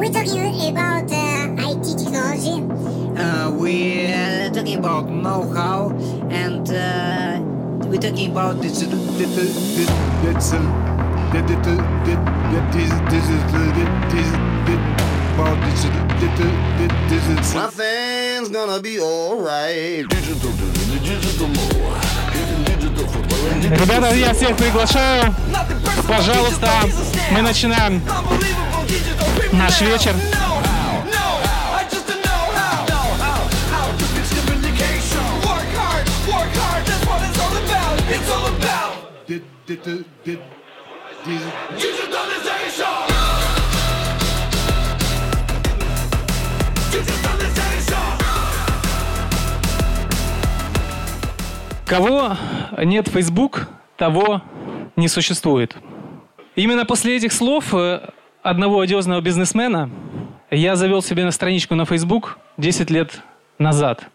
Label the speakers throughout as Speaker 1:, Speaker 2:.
Speaker 1: We're talking about uh, IT technology.
Speaker 2: Uh, we're talking about know-how and uh, we're talking about digital, digital, digital, digital,
Speaker 3: Nothing's gonna be alright. Digital, digital, digital,
Speaker 4: Ребята, я всех приглашаю. Пожалуйста, мы начинаем наш вечер. Кого нет Facebook, того не существует. Именно после этих слов э, одного одиозного бизнесмена я завел себе на страничку на Facebook 10 лет назад.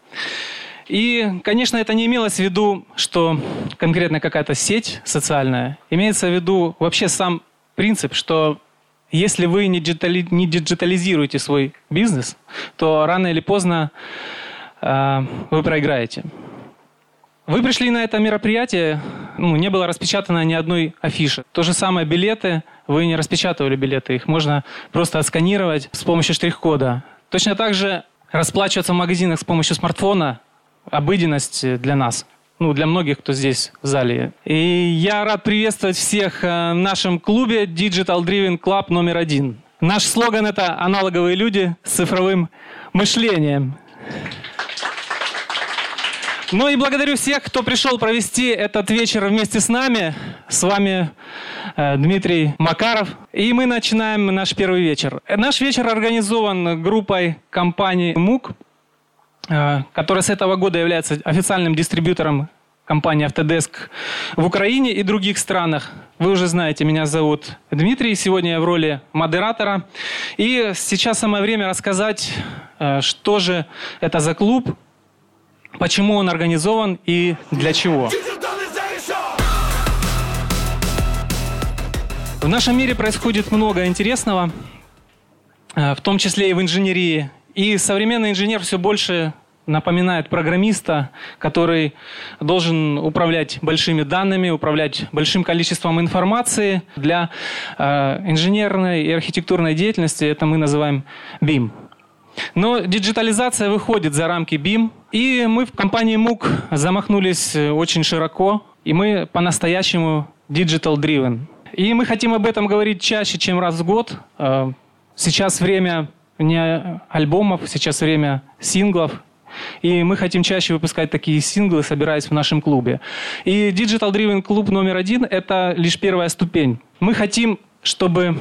Speaker 4: И, конечно, это не имелось в виду, что конкретно какая-то сеть социальная. Имеется в виду вообще сам принцип, что если вы не, диджитали, диджитализируете свой бизнес, то рано или поздно э, вы проиграете. Вы пришли на это мероприятие, ну, не было распечатано ни одной афиши. То же самое билеты, вы не распечатывали билеты, их можно просто отсканировать с помощью штрих-кода. Точно так же расплачиваться в магазинах с помощью смартфона – обыденность для нас. Ну, для многих, кто здесь в зале. И я рад приветствовать всех э, в нашем клубе Digital Driven Club номер один. Наш слоган – это «Аналоговые люди с цифровым мышлением». Ну и благодарю всех, кто пришел провести этот вечер вместе с нами. С вами э, Дмитрий Макаров. И мы начинаем наш первый вечер. Наш вечер организован группой компании МУК, э, которая с этого года является официальным дистрибьютором компании Autodesk в Украине и других странах. Вы уже знаете, меня зовут Дмитрий. Сегодня я в роли модератора. И сейчас самое время рассказать, э, что же это за клуб, почему он организован и для чего. В нашем мире происходит много интересного, э, в том числе и в инженерии. И современный инженер все больше напоминает программиста, который должен управлять большими данными, управлять большим количеством информации. Для э, инженерной и архитектурной деятельности это мы называем BIM. Но диджитализация выходит за рамки BIM, и мы в компании MOOC замахнулись очень широко, и мы по-настоящему digital-driven. И мы хотим об этом говорить чаще, чем раз в год. Э, сейчас время не альбомов, сейчас время синглов, и мы хотим чаще выпускать такие синглы, собираясь в нашем клубе. И Digital Driven клуб номер один – это лишь первая ступень. Мы хотим чтобы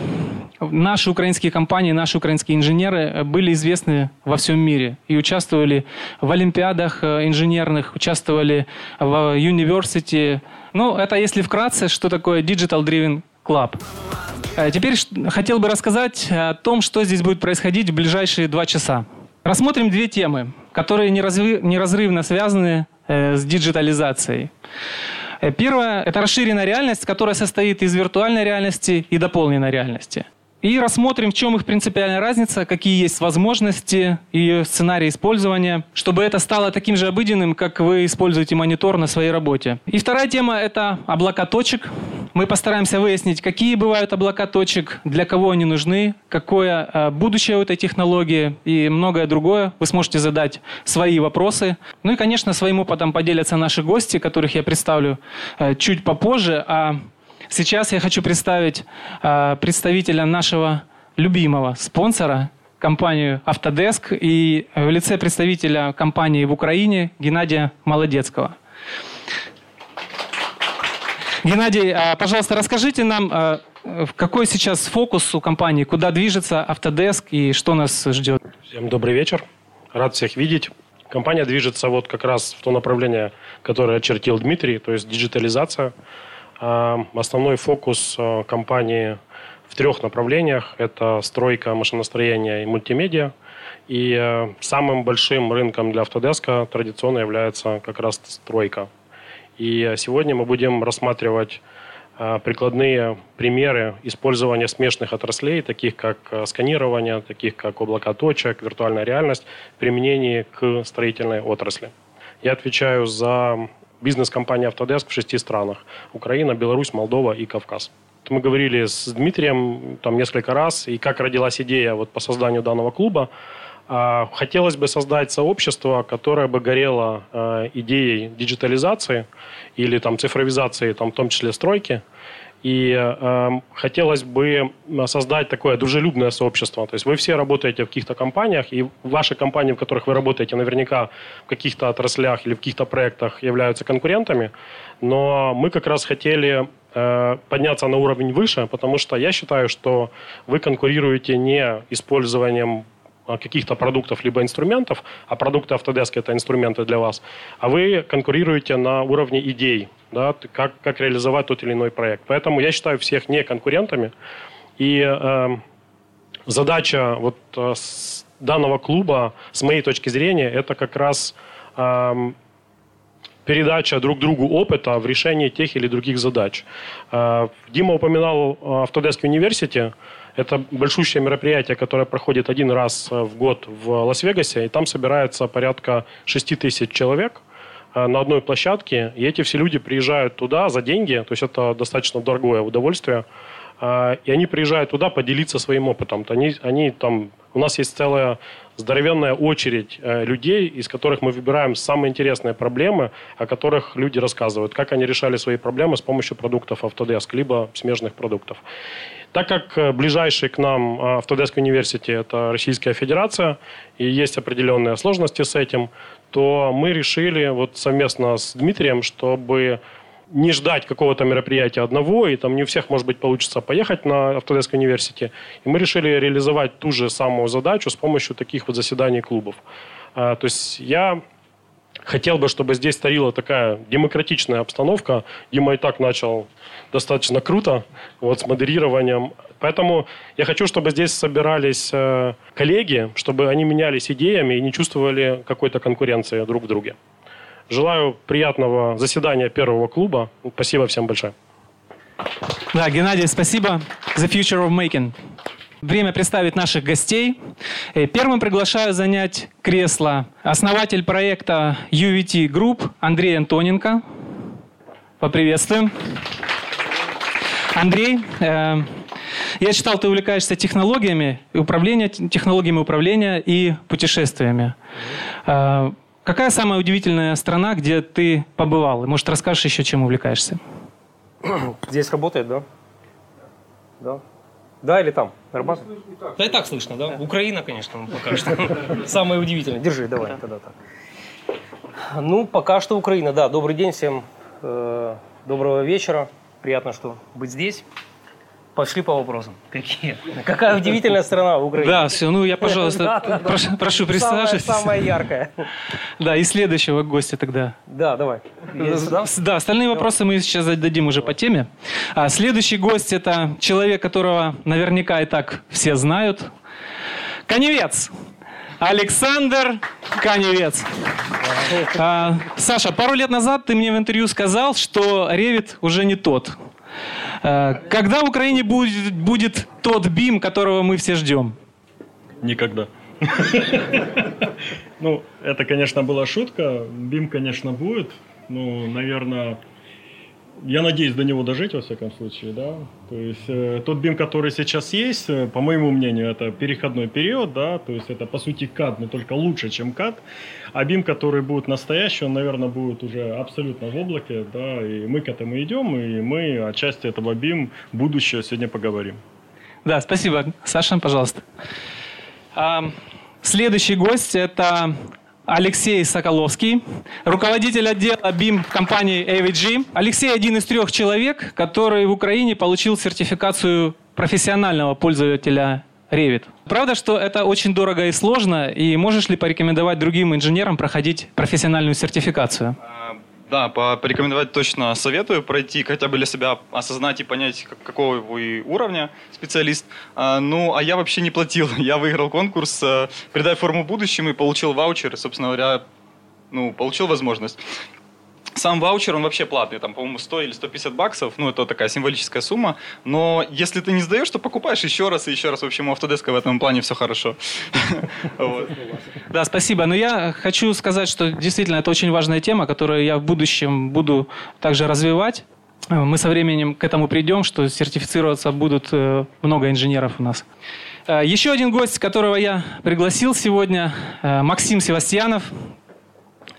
Speaker 4: наши украинские компании, наши украинские инженеры были известны во всем мире и участвовали в олимпиадах э, инженерных, участвовали в университете. Ну, это если вкратце, что такое Digital Driven Club. Э, теперь хотел бы рассказать о том, что здесь будет происходить в ближайшие два часа. Рассмотрим две темы, которые неразрывно связаны э, с диджитализацией. Э, первое – это расширенная реальность, которая состоит из виртуальной реальности и дополненной реальности. И рассмотрим, в чем их принципиальная разница, какие есть возможности и сценарии использования, чтобы это стало таким же обыденным, как вы используете монитор на своей работе. И вторая тема – это облака точек. Мы постараемся выяснить, какие бывают облака точек, для кого они нужны, какое э, будущее у этой технологии и многое другое. Вы сможете задать свои вопросы. Ну и, конечно, своим опытом поделятся наши гости, которых я представлю э, чуть попозже. А Сейчас я хочу представить э, представителя нашего любимого спонсора, компанию Autodesk, и в лице представителя компании в Украине Геннадия Молодецкого. Геннадий, э, пожалуйста, расскажите нам, э, какой сейчас фокус у компании, куда движется Autodesk и что нас ждет?
Speaker 5: Всем добрый вечер. Рад всех видеть. Компания движется вот как раз в то направление, которое очертил Дмитрий, то есть диджитализация – а, основной фокус а, компании в трех направлениях. Это стройка, машиностроение и мультимедиа. И а, самым большим рынком для Autodesk традиционно является как раз стройка. И сегодня мы будем рассматривать а, прикладные примеры использования смешанных отраслей, таких как а, сканирование, таких как облака точек, виртуальная реальность, в применении к строительной отрасли. Я отвечаю за бизнес-компанию Autodesk в шести странах. Украина, Беларусь, Молдова и Кавказ. Мы говорили с Дмитрием там несколько раз, и как родилась идея вот по созданию данного клуба. А, хотелось бы создать сообщество, которое бы горело а, идеей диджитализации или там, цифровизации, там, в том числе стройки. И э, хотелось бы создать такое дружелюбное сообщество. То есть вы все работаете в каких-то компаниях, и ваши компании, в которых вы работаете, наверняка в каких-то отраслях или в каких-то проектах являются конкурентами. Но мы как раз хотели э, подняться на уровень выше, потому что я считаю, что вы конкурируете не использованием каких-то продуктов либо инструментов, а продукты Autodesk – это инструменты для вас, а вы конкурируете на уровне идей, да, как, как реализовать тот или иной проект. Поэтому я считаю всех не конкурентами. И э, задача вот э, данного клуба, с моей точки зрения, это как раз э, передача друг другу опыта в решении тех или других задач. Э, Дима упоминал Autodesk University – это большущее мероприятие, которое проходит один раз э, в год в Лас-Вегасе, и там собирается порядка 6 тысяч человек э, на одной площадке, и эти все люди приезжают туда за деньги, то есть это достаточно дорогое удовольствие, э, и они приезжают туда поделиться своим опытом. Они, они там, у нас есть целая здоровенная очередь людей, из которых мы выбираем самые интересные проблемы, о которых люди рассказывают, как они решали свои проблемы с помощью продуктов Autodesk, либо смежных продуктов. Так как э, ближайший к нам э, Autodesk University – это Российская Федерация, и есть определенные сложности с этим, то мы решили вот совместно с Дмитрием, чтобы не ждать какого-то мероприятия одного, и там не у всех, может быть, получится поехать на Autodesk University. И мы решили реализовать ту же самую задачу с помощью таких вот заседаний клубов. А, то есть я хотел бы, чтобы здесь царила такая демократичная обстановка. Дима и так начал достаточно круто вот, с модерированием. Поэтому я хочу, чтобы здесь собирались э, коллеги, чтобы они менялись идеями и не чувствовали какой-то конкуренции друг в друге. Желаю приятного заседания первого клуба. Спасибо всем большое.
Speaker 4: Да, Геннадий, спасибо. The future of making. Время представить наших гостей. Э, первым приглашаю занять кресло основатель проекта UVT Group Андрей Антоненко. Поприветствуем. Андрей, э, я читал, ты увлекаешься технологиями, управления, технологиями управления и путешествиями. Э, какая самая удивительная страна, где ты побывал? Может, расскажешь еще, чем увлекаешься?
Speaker 6: Здесь работает, да? Да. Да или там? Нормально? Да и так слышно, да? Украина, конечно, пока что. Самое удивительное. Держи, давай тогда так. Ну, пока что Украина, да. Добрый день всем. Э, доброго вечера. Приятно, что быть здесь. Пошли по вопросам. Какие? Какая удивительная страна Украина.
Speaker 4: Да, все, ну я, пожалуйста, прошу, прошу присаживайтесь.
Speaker 6: Самая, самая яркая.
Speaker 4: Да, и следующего гостя тогда.
Speaker 6: Да, давай.
Speaker 4: Да, остальные вопросы мы сейчас зададим уже по теме. А следующий гость это человек, которого наверняка и так все знают. Коневец. Александр Каневец. А, Саша, пару лет назад ты мне в интервью сказал, что Ревит уже не тот. А, когда в Украине будет, будет тот БИМ, которого мы все ждем?
Speaker 7: Никогда. Ну, это, конечно, была шутка. БИМ, конечно, будет. Ну, наверное, я надеюсь до него дожить, во всяком случае, да. То есть э, тот BIM, который сейчас есть, э, по моему мнению, это переходной период, да, то есть это, по сути, CAD, но только лучше, чем CAD. А BIM, который будет настоящий, он, наверное, будет уже абсолютно в облаке, да, и мы к этому идем, и мы о части этого BIM будущего сегодня поговорим.
Speaker 4: Да, спасибо. Саша, пожалуйста. Следующий гость – это Алексей Соколовский, руководитель отдела BIM компании AVG. Алексей один из трех человек, который в Украине получил сертификацию профессионального пользователя Revit. Правда, что это очень дорого и сложно, и можешь ли порекомендовать другим инженерам проходить профессиональную сертификацию?
Speaker 8: Да, порекомендовать точно советую пройти, хотя бы для себя осознать и понять, какого вы уровня специалист. А, ну, а я вообще не платил. Я выиграл конкурс э, «Передай форму будущим» и получил ваучер. Собственно говоря, ну, получил возможность. Сам ваучер, он вообще платный, там, по-моему, 100 или 150 баксов, ну, это такая символическая сумма, но если ты не сдаешь, то покупаешь еще раз и еще раз. В общем, у Autodesk в этом плане все хорошо.
Speaker 4: Да, спасибо. Но я хочу сказать, что действительно это очень важная тема, которую я в будущем буду также развивать. Мы со временем к этому придем, что сертифицироваться будут э, много инженеров у нас. Э, еще один гость, которого я пригласил сегодня, э, Максим Севастьянов,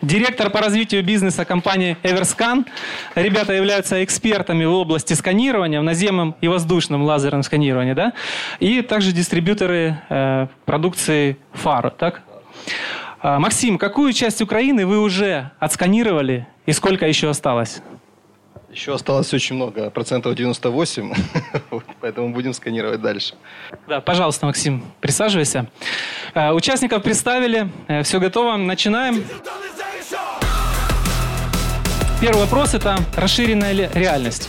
Speaker 4: директор по развитию бизнеса компании Everscan. Ребята являются экспертами в области сканирования, в наземном и воздушном лазерном сканировании, да? И также дистрибьюторы э, продукции фар, так? Э, Максим, какую часть Украины вы уже отсканировали и сколько еще осталось?
Speaker 9: Еще осталось очень много, процентов 98, поэтому будем сканировать дальше.
Speaker 4: Да, пожалуйста, Максим, присаживайся. Э, участников представили, э, все готово, начинаем. Первый вопрос – это расширенная реальность.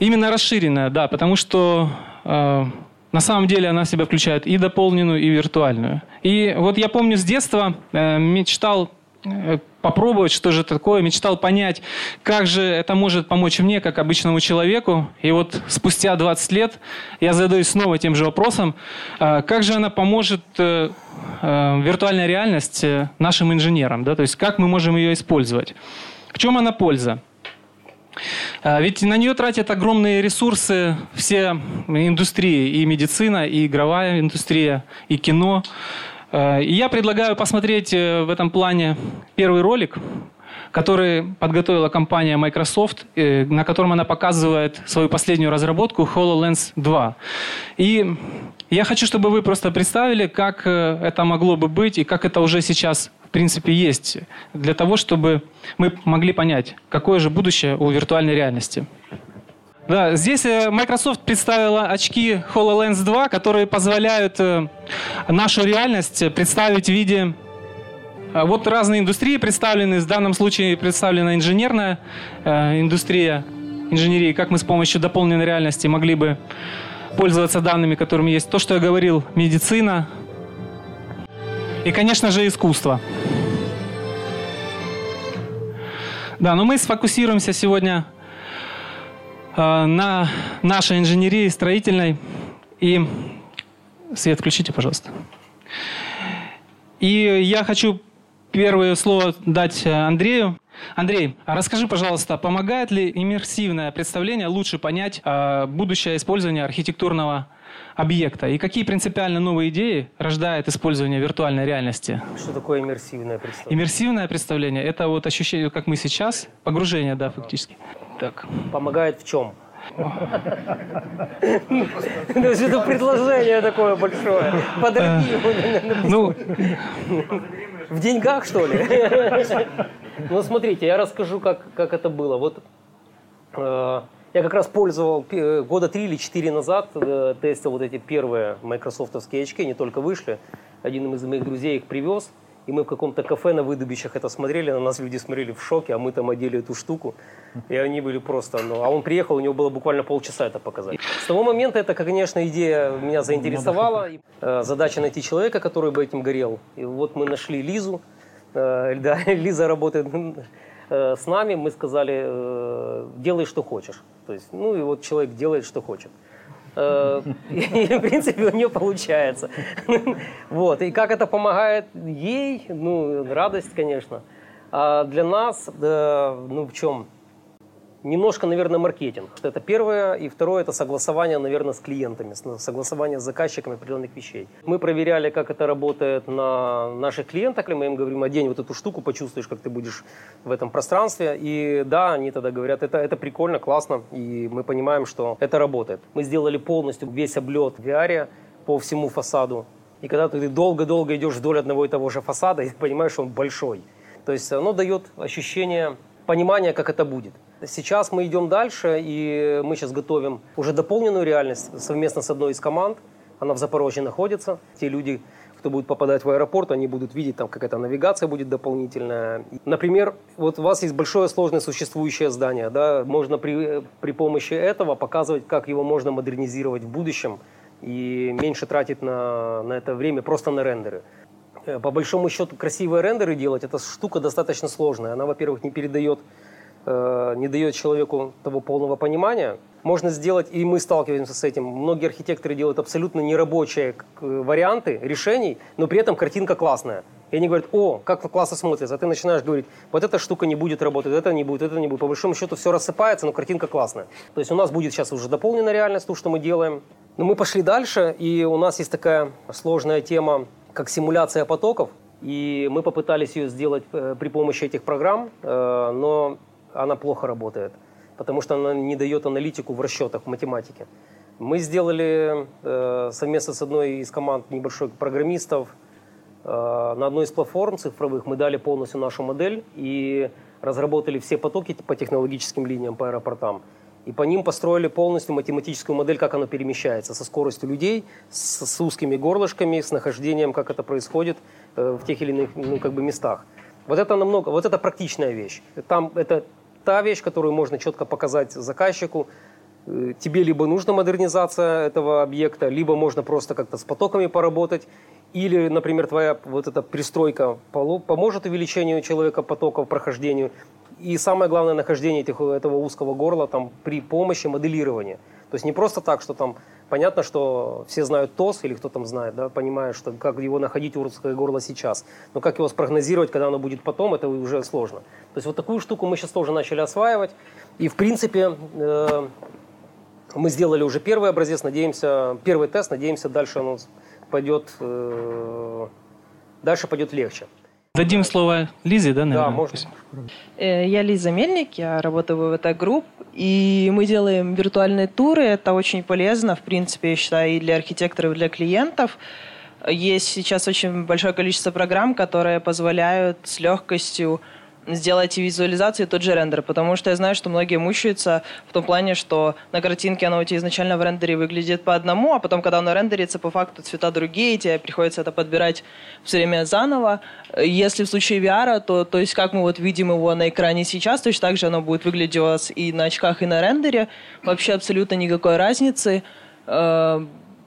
Speaker 4: Именно расширенная, да, потому что э, на самом деле она в себя включает и дополненную, и виртуальную. И вот я помню с детства э, мечтал э, попробовать, что же такое, мечтал понять, как же это может помочь мне, как обычному человеку. И вот спустя 20 лет я задаюсь снова тем же вопросом, э, как же она поможет э, виртуальная реальность нашим инженерам, да, то есть как мы можем ее использовать. В чем она польза? А, ведь на нее тратят огромные ресурсы все индустрии, и медицина, и игровая индустрия, и кино. А, и я предлагаю посмотреть э, в этом плане первый ролик, который подготовила компания Microsoft, э, на котором она показывает свою последнюю разработку HoloLens 2. И я хочу, чтобы вы просто представили, как э, это могло бы быть и как это уже сейчас в принципе есть, для того, чтобы мы могли понять, какое же будущее у виртуальной реальности. Да, здесь э, Microsoft представила очки HoloLens 2, которые позволяют нашу реальность представить в виде вот разные индустрии представлены. В данном случае представлена инженерная э, индустрия, инженерии. Как мы с помощью дополненной реальности могли бы пользоваться данными, которыми есть. То, что я говорил, медицина. И, конечно же, искусство. Да, но мы сфокусируемся сегодня э, на нашей инженерии строительной. И свет включите, пожалуйста. И я хочу первое слово дать э, Андрею. Андрей, а расскажи, пожалуйста, помогает ли иммерсивное представление лучше понять э, будущее использование архитектурного объекта? И какие принципиально новые идеи рождает использование виртуальной реальности?
Speaker 6: Что такое иммерсивное представление?
Speaker 4: Иммерсивное представление – это вот ощущение, как мы сейчас, погружение, да, фактически.
Speaker 6: Так. Помогает в чем? Это предложение такое большое. Подорги. Ну, в деньгах, что ли? Ну, смотрите, я расскажу, как, как это было. Вот э, я как раз пользовал года три или четыре назад, э, тестил вот эти первые майкрософтовские очки, они только вышли. Один из моих друзей их привез. И мы в каком-то кафе на выдубищах это смотрели, на нас люди смотрели в шоке, а мы там одели эту штуку. И они были просто... Ну, а он приехал, у него было буквально полчаса это показать. С того момента это, конечно, идея меня заинтересовала. Э, задача найти человека, который бы этим горел. И вот мы нашли Лизу. Э, да, Лиза работает э, с нами. Мы сказали, делай, что хочешь. То есть, ну и вот человек делает, что хочет. Э, и, в принципе, у нее получается. Вот. И как это помогает ей? Ну, радость, конечно. А для нас, ну, в чем? Немножко, наверное, маркетинг. Это первое. И второе, это согласование, наверное, с клиентами, согласование с заказчиками определенных вещей. Мы проверяли, как это работает на наших клиентах, мы им говорим, одень вот эту штуку, почувствуешь, как ты будешь в этом пространстве. И да, они тогда говорят, это, это прикольно, классно, и мы понимаем, что это работает. Мы сделали полностью весь облет в VR по всему фасаду. И когда ты долго-долго идешь вдоль одного и того же фасада, и понимаешь, что он большой. То есть оно дает ощущение понимания, как это будет. Сейчас мы идем дальше, и мы сейчас готовим уже дополненную реальность совместно с одной из команд. Она в Запорожье находится. Те люди, кто будет попадать в аэропорт, они будут видеть, там какая-то навигация будет дополнительная. Например, вот у вас есть большое сложное существующее здание. Да? Можно при, при помощи этого показывать, как его можно модернизировать в будущем и меньше тратить на, на это время просто на рендеры. Э, По большому счету, красивые рендеры делать, эта штука достаточно сложная. Она, во-первых, не передает, э, не дает человеку того полного понимания. Можно сделать, и мы сталкиваемся с этим, многие архитекторы делают абсолютно нерабочие к- варианты решений, но при этом картинка классная. И они говорят, о, как это классно смотрится. А ты начинаешь говорить, вот эта штука не будет работать, это не будет, это не будет. По большому счету все рассыпается, но картинка классная. То есть у нас будет сейчас уже дополненная реальность, то, что мы делаем. Но мы пошли дальше, и у нас есть такая сложная тема, как симуляция потоков. И мы попытались ее сделать э, при помощи этих программ, э, но она плохо работает, потому что она не дает аналитику в расчетах, в математике. Мы сделали э, совместно с одной из команд небольшой программистов на одной из платформ цифровых мы дали полностью нашу модель и разработали все потоки по технологическим линиям, по аэропортам. И по ним построили полностью математическую модель, как оно перемещается, со скоростью людей, с, с узкими горлышками, с нахождением, как это происходит э, в тех или иных ну, как бы местах. Вот это намного, вот это практичная вещь. Там это та вещь, которую можно четко показать заказчику. Э, Тебе либо нужна модернизация этого объекта, либо можно просто как-то с потоками поработать, или, например, твоя вот эта пристройка поможет увеличению человека потоков, прохождению. И самое главное, нахождение этих, этого узкого горла там, при помощи моделирования. То есть не просто так, что там понятно, что все знают ТОС, или кто там знает, да, понимает, что как его находить узкое горло сейчас. Но как его спрогнозировать, когда оно будет потом, это уже сложно. То есть вот такую штуку мы сейчас тоже начали осваивать. И в принципе э, мы сделали уже первый образец, надеемся, первый тест, надеемся, дальше оно пойдет, э, дальше пойдет легче.
Speaker 4: Дадим слово Лизе, да, наверное?
Speaker 6: Да, можно.
Speaker 10: Э, Я Лиза Мельник, я работаю в ВВТ Групп, и мы делаем виртуальные туры. Это очень полезно, в принципе, я считаю, и для архитекторов, и для клиентов. Есть сейчас очень большое количество программ, которые позволяют с легкостью сделать и визуализацию, и тот же рендер, потому что я знаю, что многие мучаются в том плане, что на картинке оно у тебя изначально в рендере выглядит по одному, а потом, когда оно рендерится, по факту цвета другие, и тебе приходится это подбирать все время заново. Если в случае VR, то, то есть как мы вот видим его на экране сейчас, точно так же оно будет выглядеть у вас и на очках, и на рендере. Вообще абсолютно никакой разницы.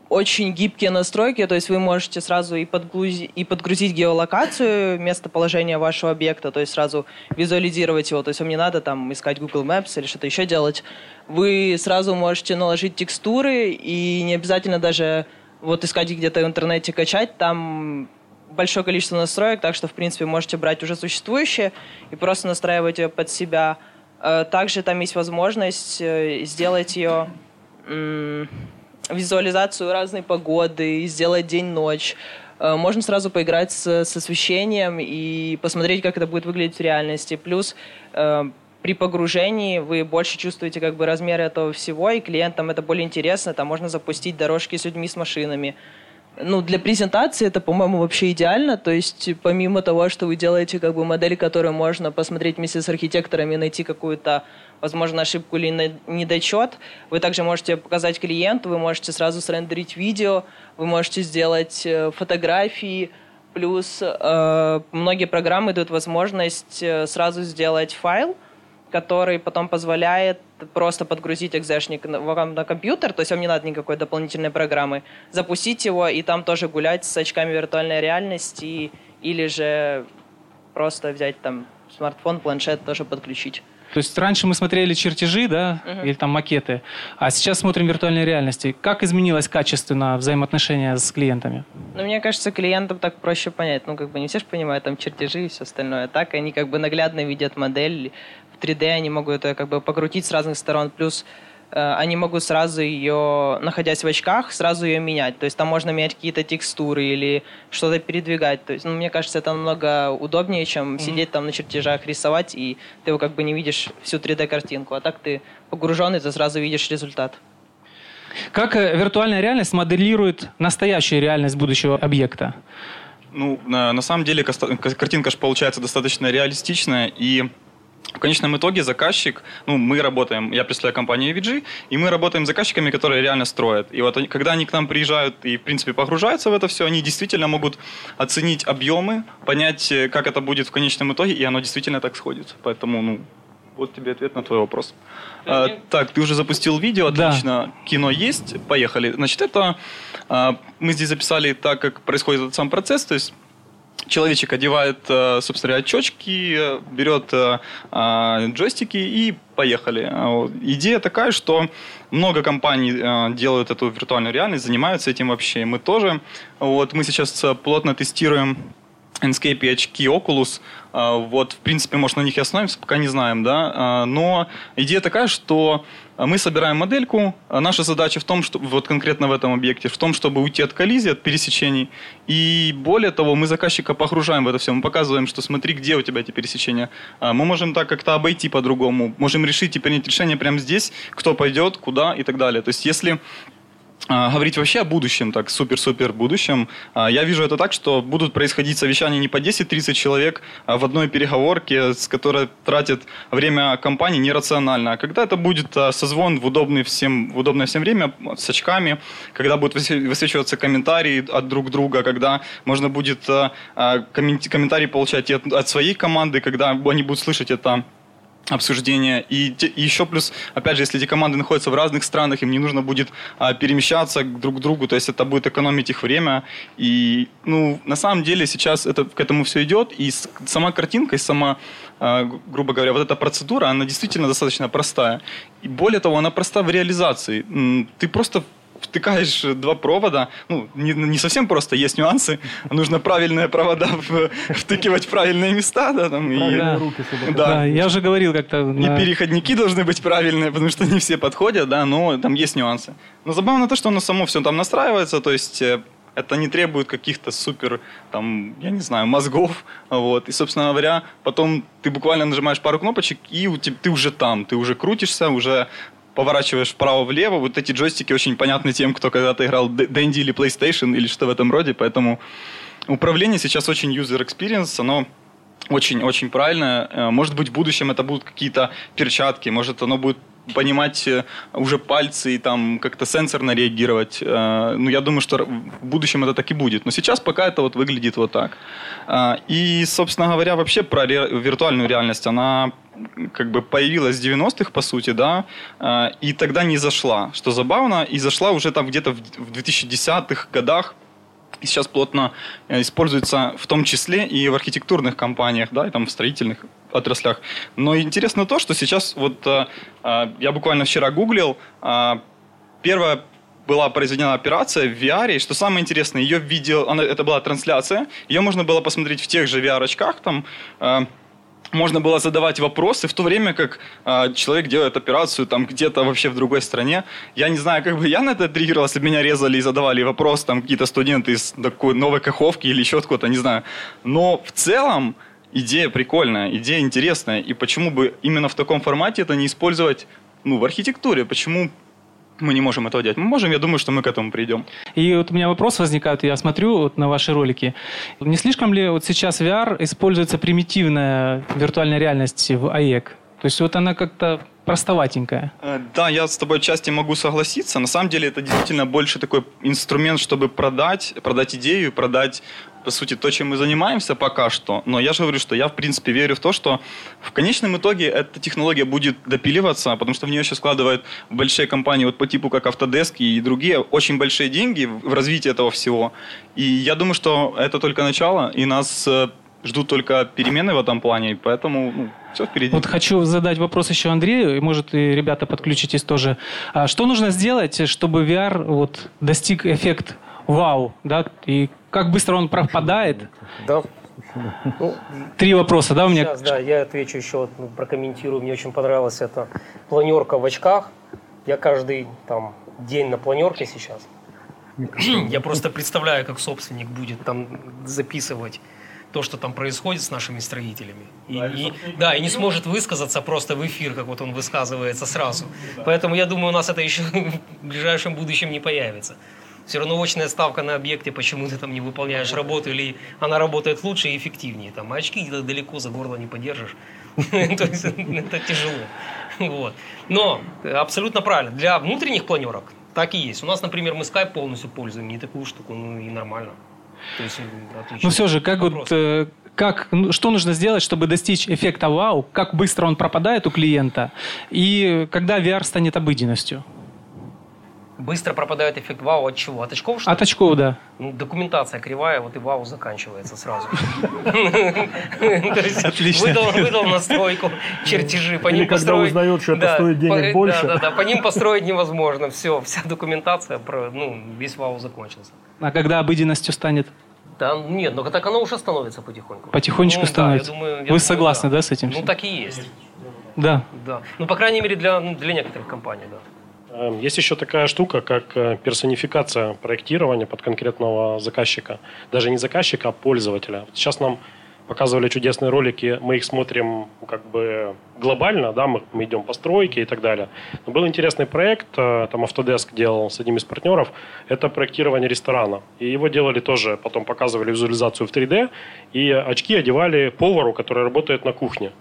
Speaker 10: Очень гибкие настройки, то есть вы можете сразу и, подгрузить, и подгрузить геолокацию, местоположение вашего объекта, то есть сразу визуализировать его, то есть вам не надо там искать Google Maps или что-то еще делать. Вы сразу можете наложить текстуры и не обязательно даже вот искать где-то в интернете качать, там большое количество настроек, так что, в принципе, можете брать уже существующие и просто настраивать ее под себя. Э, Также там есть возможность э, сделать ее визуализацию разной погоды, сделать день-ночь. Э, Можно сразу поиграть с, с освещением и посмотреть, как это будет выглядеть в реальности. Плюс э, при погружении вы больше чувствуете как бы размер этого всего, и клиентам это более интересно. Там можно запустить дорожки с людьми, с машинами. Ну, для презентации это, по-моему, вообще идеально. То есть, помимо того, что вы делаете как бы модель, которую можно посмотреть вместе с архитекторами, найти какую-то, возможно, ошибку или не- недочет, вы также можете показать клиенту, вы можете сразу срендерить видео, вы можете сделать э, фотографии, плюс э, многие программы дают возможность э, сразу сделать файл, который потом позволяет просто подгрузить экзешник на компьютер, то есть вам не надо никакой дополнительной программы, запустить его и там тоже гулять с очками виртуальной реальности или же просто взять там смартфон, планшет тоже подключить.
Speaker 4: То есть раньше мы смотрели чертежи, да,
Speaker 10: Мгм.
Speaker 4: или там макеты, а сейчас смотрим виртуальной реальности. Как изменилось качественно взаимоотношения с клиентами?
Speaker 10: Но мне кажется, клиентам так проще понять. Ну, как бы не все же понимают там чертежи и все остальное. Так они как бы наглядно видят модель в 3D, они могут ее как бы покрутить с разных сторон. Плюс они могут сразу ее, находясь в очках, сразу ее менять. То есть там можно менять какие-то текстуры или что-то передвигать. То есть, ну, мне кажется, это намного удобнее, чем сидеть там на чертежах, рисовать, и ты его как бы не видишь всю 3D-картинку. А так ты погруженный, ты сразу видишь результат.
Speaker 4: Как э, виртуальная реальность моделирует настоящую реальность будущего объекта?
Speaker 8: Ну, на, на самом деле картинка же получается достаточно реалистичная, и в конечном итоге заказчик, ну, мы работаем, я представляю компанию VG, и мы работаем с заказчиками, которые реально строят. И вот они, когда они к нам приезжают и, в принципе, погружаются в это все, они действительно могут оценить объемы, понять, э, как это будет в конечном итоге, и оно действительно так сходит. Поэтому, ну, вот тебе ответ на твой вопрос. А, так, ты уже запустил видео,
Speaker 4: Да.
Speaker 8: отлично. Кино есть, поехали. Значит, это а, мы здесь записали так, как происходит этот сам процесс, то есть человечек одевает, э, собственно очечки, э, берет э, а, джойстики и поехали. А. Идея такая, что много компаний делают эту виртуальную реальность, занимаются этим вообще. Мы тоже. Вот, мы сейчас плотно тестируем Enscape и очки Oculus. Вот, в принципе, может, на них и остановимся, пока не знаем, да. Но идея такая, что мы собираем модельку. Наша задача в том, что вот конкретно в этом объекте, в том, чтобы уйти от коллизии, от пересечений. И более того, мы заказчика погружаем в это все. Мы показываем, что смотри, где у тебя эти пересечения. Мы можем так как-то обойти по-другому. Можем решить и принять решение прямо здесь, кто пойдет, куда и так далее. То есть, если а, говорить вообще о будущем, так, супер-супер будущем, а, я вижу это так, что будут происходить совещания не по 10-30 человек а в одной переговорке, с которой тратит время компании нерационально. А когда это будет созвон в, удобный всем, в удобное всем время с очками, когда будут высвечиваться комментарии от друг друга, когда можно будет комментарии получать от своей команды, когда они будут слышать это обсуждения. И, и еще плюс, опять же, если эти команды находятся в разных странах, им не нужно будет а, перемещаться друг к другу, то есть это будет экономить их время. И, ну, на самом деле сейчас это, к этому все идет, и сама картинка, и сама, а, грубо говоря, вот эта процедура, она действительно достаточно простая. И более того, она проста в реализации. Ты просто втыкаешь два провода, ну, не, не совсем просто, есть нюансы, нужно правильные провода втыкивать в правильные места, да, там, и,
Speaker 4: да.
Speaker 8: руки
Speaker 4: да. да, я уже говорил как-то.
Speaker 8: На... И переходники должны быть правильные, потому что не все подходят, да, но там есть нюансы. Но забавно то, что оно само все там настраивается, то есть э, это не требует каких-то супер, там, я не знаю, мозгов, вот, и, собственно говоря, потом ты буквально нажимаешь пару кнопочек, и у тебя, ты уже там, ты уже крутишься, уже поворачиваешь вправо-влево. Вот эти джойстики очень понятны тем, кто когда-то играл Dendy или PlayStation или что в этом роде, поэтому управление сейчас очень user experience, оно очень-очень правильное. Э, может быть, в будущем это будут какие-то перчатки, может, оно будет понимать э, уже пальцы и там как-то сенсорно реагировать. Э, ну, я думаю, что в будущем это так и будет. Но сейчас пока это вот выглядит вот так. И, собственно говоря, вообще про виртуальную реальность, она как бы появилась в 90-х, по сути, да, э, и тогда не зашла, что забавно, и зашла уже там где-то в 2010-х годах, и сейчас плотно э, используется в том числе и в архитектурных компаниях, да, и там в строительных отраслях. Но интересно то, что сейчас вот э, я буквально вчера гуглил, первая была произведена операция в VR, и что самое интересное, ее видео, она, это была трансляция, ее можно было посмотреть в тех же VR-очках, там, можно было задавать вопросы, в то время как э, человек делает операцию там где-то вообще в другой стране. Я не знаю, как бы я на это бы меня резали и задавали вопрос там какие-то студенты из такой новой каховки или еще откуда-то, не знаю. Но в целом идея прикольная, идея интересная. И почему бы именно в таком формате это не использовать ну, в архитектуре? Почему мы не можем этого делать. Мы можем, я думаю, что мы к этому придем.
Speaker 4: И вот у меня вопрос возникает, я смотрю вот на ваши ролики. Не слишком ли вот сейчас VR используется примитивная виртуальная реальность в АЕК? То есть вот она как-то простоватенькая.
Speaker 8: Э, да, я с тобой отчасти могу согласиться. На самом деле это действительно больше такой инструмент, чтобы продать, продать идею, продать по сути, то, чем мы занимаемся пока что. Но я же говорю, что я, в принципе, верю в то, что в конечном итоге эта технология будет допиливаться, потому что в нее сейчас вкладывают большие компании вот по типу как Autodesk и другие очень большие деньги в развитие этого всего. И я думаю, что это только начало, и нас э, ждут только перемены в этом плане, поэтому ну, все впереди.
Speaker 4: Вот хочу задать вопрос еще Андрею, и может и ребята подключитесь тоже. А что нужно сделать, чтобы VR вот, достиг эффект вау, да, и как быстро он пропадает?
Speaker 6: Да.
Speaker 4: Ну, Три вопроса, да, у меня?
Speaker 6: Сейчас, да, я отвечу еще, ну, прокомментирую. Мне очень понравилась эта планерка в очках. Я каждый там день на планерке сейчас. Я просто представляю, как собственник будет там записывать то, что там происходит с нашими строителями. И, и, да, и не сможет высказаться просто в эфир, как вот он высказывается сразу. Поэтому я думаю, у нас это еще в ближайшем будущем не появится все равно очная ставка на объекте, почему ты там не выполняешь работу, или она работает лучше и эффективнее. Там очки где-то далеко за горло не подержишь. То есть это тяжело. Вот. Но абсолютно правильно. Для внутренних планерок так и есть. У нас, например, мы Skype полностью пользуем, не такую штуку, ну и нормально.
Speaker 4: То есть, отлично. Ну все же, как вот э, как, ну, что нужно сделать, чтобы достичь эффекта вау, как быстро он пропадает у клиента, и когда VR станет обыденностью?
Speaker 6: Быстро пропадает эффект вау от чего? От очков, что?
Speaker 4: От очков, да.
Speaker 6: Ну, документация кривая, вот и вау заканчивается сразу.
Speaker 4: Отлично.
Speaker 6: Выдал, настройку, чертежи, по ним
Speaker 7: когда
Speaker 6: построить.
Speaker 7: узнают, что это стоит денег больше.
Speaker 6: Да, да, да, по ним построить невозможно. Все, вся документация, ну, весь вау закончился.
Speaker 4: А когда обыденностью станет?
Speaker 6: Да, нет, но так оно уже становится потихоньку.
Speaker 4: Потихонечку
Speaker 6: Ну,
Speaker 4: становится. Вы согласны, да, с этим?
Speaker 6: Ну, так и есть.
Speaker 4: Да.
Speaker 6: Да. Ну, по крайней мере, для, для некоторых компаний, да.
Speaker 5: Эм, Есть еще такая штука, как э, персонификация проектирования под конкретного заказчика. Даже не заказчика, а пользователя. Сейчас нам показывали чудесные ролики, мы их смотрим как бы глобально, да, мы, мы идем по стройке и так далее. Но был интересный проект, э, там Autodesk делал с одним из партнеров, это проектирование ресторана. И его делали тоже, потом показывали визуализацию в 3D, и очки одевали повару, который работает на кухне.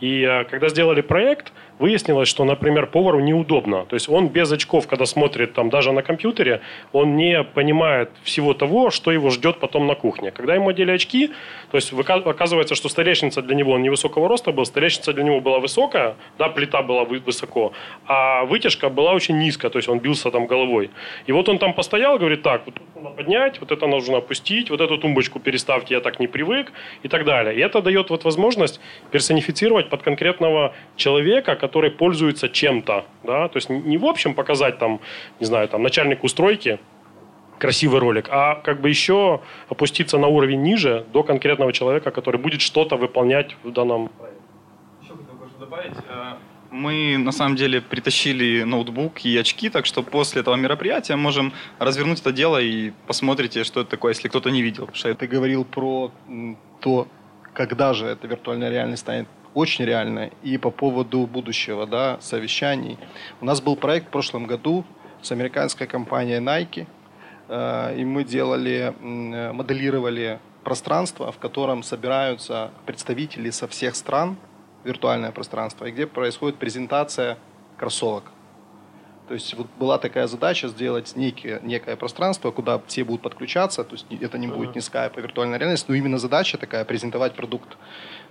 Speaker 5: И э, когда сделали проект, выяснилось, что, например, повару неудобно. То есть он без очков, когда смотрит там даже на компьютере, он не понимает всего того, что его ждет потом на кухне. Когда ему одели очки, то есть оказывается, что столешница для него, он невысокого роста был, столешница для него была высокая, да, плита была вы- высоко, а вытяжка была очень низкая, то есть он бился там головой. И вот он там постоял, говорит, так, вот тут нужно поднять, вот это нужно опустить, вот эту тумбочку переставьте, я так не привык, и так далее. И это дает вот возможность персонифицировать под конкретного человека, который пользуется чем-то, да, то есть не в общем показать там, не знаю, там начальнику стройки, красивый ролик, а как бы еще опуститься на уровень ниже до конкретного человека, который будет что-то выполнять в данном
Speaker 8: добавить? Э, Мы на самом деле притащили ноутбук и очки, так что после этого мероприятия можем развернуть это дело и посмотрите, что это такое, если кто-то не видел. Потому что
Speaker 9: Ты говорил про то, когда же эта виртуальная реальность станет очень реальной, и по поводу будущего, да, совещаний. У нас был проект в прошлом году с американской компанией Nike, э, и мы делали, э, моделировали пространство, в котором собираются представители со всех стран, виртуальное пространство, и где происходит презентация кроссовок. То есть вот была такая задача сделать некие, некое пространство, куда все будут подключаться, то есть не- это не будет ни скайп, а виртуальная реальность, но именно задача такая презентовать продукт.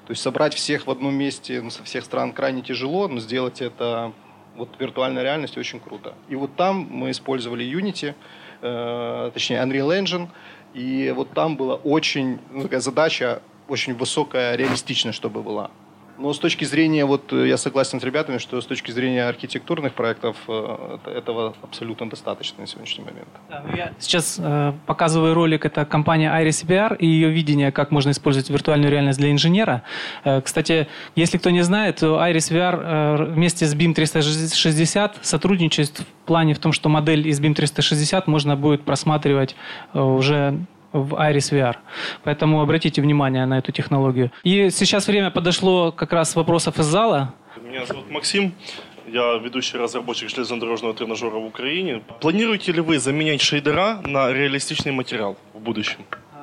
Speaker 9: То есть собрать всех в одном месте ну, со всех стран крайне тяжело, но сделать это вот виртуальной реальностью очень круто. И вот там мы использовали Unity, э, точнее Unreal Engine, и вот там была очень ну, такая задача очень высокая реалистичность, чтобы была. Но с точки зрения, вот э, я согласен с ребятами, что с точки зрения архитектурных проектов э, это- этого абсолютно достаточно на сегодняшний момент.
Speaker 4: Сейчас э, показываю ролик, это компания Iris VR и ее видение, как можно использовать виртуальную реальность для инженера. Э, кстати, если кто не знает, то Iris VR э, вместе с BIM 360 сотрудничает в плане в том, что модель из BIM 360 можно будет просматривать э, уже в Iris VR. Поэтому обратите внимание на эту технологию. И сейчас время подошло как раз вопросов из зала.
Speaker 11: Меня зовут Максим. Я ведущий разработчик железнодорожного тренажера в Украине. Планируете ли вы заменять шейдера на реалистичный материал в будущем?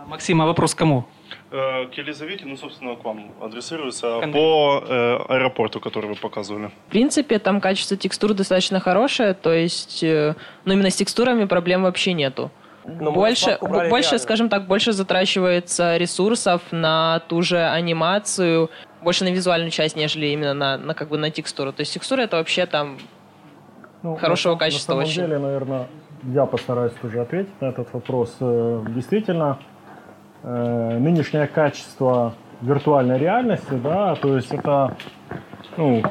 Speaker 4: Максим, а вопрос кому?
Speaker 11: Э, К Елизавете, ну, собственно, к вам адресируется по э, аэропорту, который вы показывали.
Speaker 10: В принципе, там качество текстур достаточно хорошее, то есть, э, но именно с текстурами проблем вообще нету.
Speaker 6: Но мы
Speaker 10: больше, больше,
Speaker 6: реально.
Speaker 10: скажем так, больше затрачивается ресурсов на ту же анимацию, больше на визуальную часть, нежели именно на, на как бы на текстуру. То есть текстура это вообще там
Speaker 7: Ну,
Speaker 10: хорошего
Speaker 7: на,
Speaker 10: качества
Speaker 7: на самом
Speaker 10: очень.
Speaker 7: деле, наверное, я постараюсь тоже ответить на этот вопрос. Э, Действительно, э, нынешнее качество виртуальной реальности, да, то есть это, ну,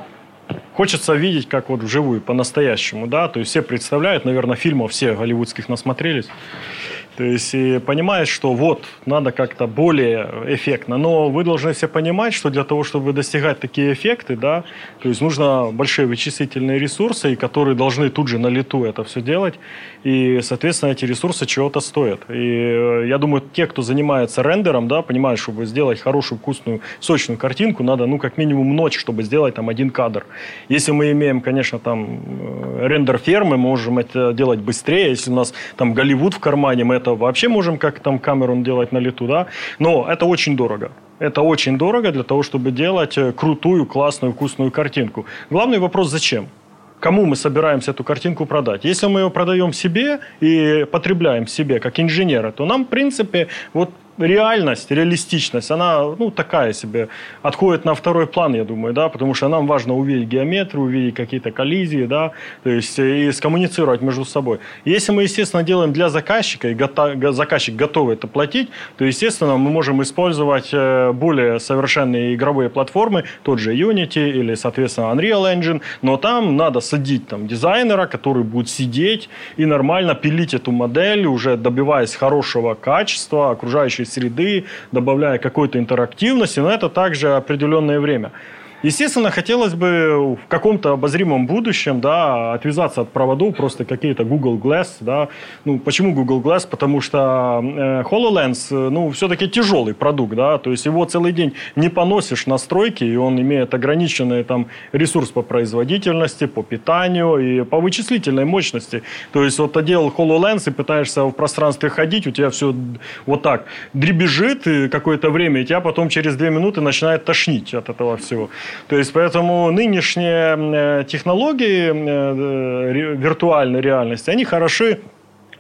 Speaker 7: хочется видеть как вот вживую, по-настоящему, да, то есть все представляют, наверное, фильмов все голливудских насмотрелись, то есть и понимаешь, что вот, надо как-то более эффектно. Но вы должны все понимать, что для того, чтобы достигать такие эффекты, да, то есть нужно большие вычислительные ресурсы, которые должны тут же на лету это все делать. И, соответственно, эти ресурсы чего-то стоят. И э, я думаю, те, кто занимается рендером, да, понимают, чтобы сделать хорошую, вкусную, сочную картинку, надо, ну, как минимум ночь, чтобы сделать там один кадр. Если мы имеем, конечно, там э, рендер фермы, можем это делать быстрее. Если у нас там Голливуд в кармане, мы это вообще можем как там Камерон делать на лету, да. Но это очень дорого. Это очень дорого для того, чтобы делать э, крутую, классную, вкусную картинку. Главный вопрос, зачем? Кому мы собираемся эту картинку продать? Если мы ее продаем себе и потребляем себе как инженеры, то нам, в принципе, вот реальность, реалистичность, она, ну, такая себе, отходит на второй план, я думаю, да, потому что нам важно увидеть геометрию, увидеть какие-то коллизии, да, то есть и скоммуницировать между собой. Если мы, естественно, делаем для заказчика, и гото- заказчик готов это платить, то, естественно, мы можем использовать э, более совершенные игровые платформы, тот же Unity или, соответственно, Unreal Engine, но там надо садить там дизайнера, который будет сидеть и нормально пилить эту модель, уже добиваясь хорошего качества окружающей среды, добавляя какой-то интерактивности, но это также определенное время. Естественно, хотелось бы в каком-то обозримом будущем да, отвязаться от проводов, просто какие-то Google Glass. Да. Ну, почему Google Glass? Потому что э, HoloLens ну, все-таки тяжелый продукт. Да, то есть его целый день не поносишь на стройке, и он имеет ограниченный там, ресурс по производительности, по питанию и по вычислительной мощности. То есть вот одел HoloLens и пытаешься в пространстве ходить, у тебя все вот так дребезжит какое-то время, и тебя потом через две минуты начинает тошнить от этого всего. То есть, поэтому нынешние э, технологии э, виртуальной реальности, они хороши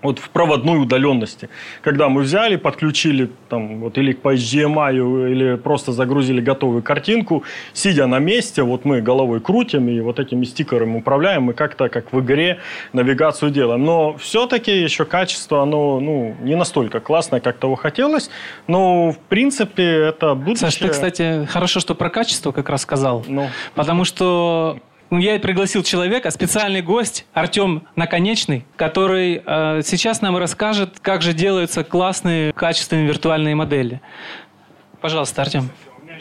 Speaker 7: вот в проводной удаленности. Когда мы взяли, подключили там, вот, или по HDMI, или просто загрузили готовую картинку, сидя на месте, вот мы головой крутим и вот этими стикерами управляем, мы как-то как в игре навигацию делаем. Но все-таки еще качество, оно ну, не настолько классное, как того хотелось, но в принципе это будущее.
Speaker 4: Саш, ты, кстати, хорошо, что про качество как раз сказал, ну. потому что ну, я пригласил человека, специальный гость, Артем Наконечный, который э, сейчас нам расскажет, как же делаются классные, качественные виртуальные модели. Пожалуйста, Артем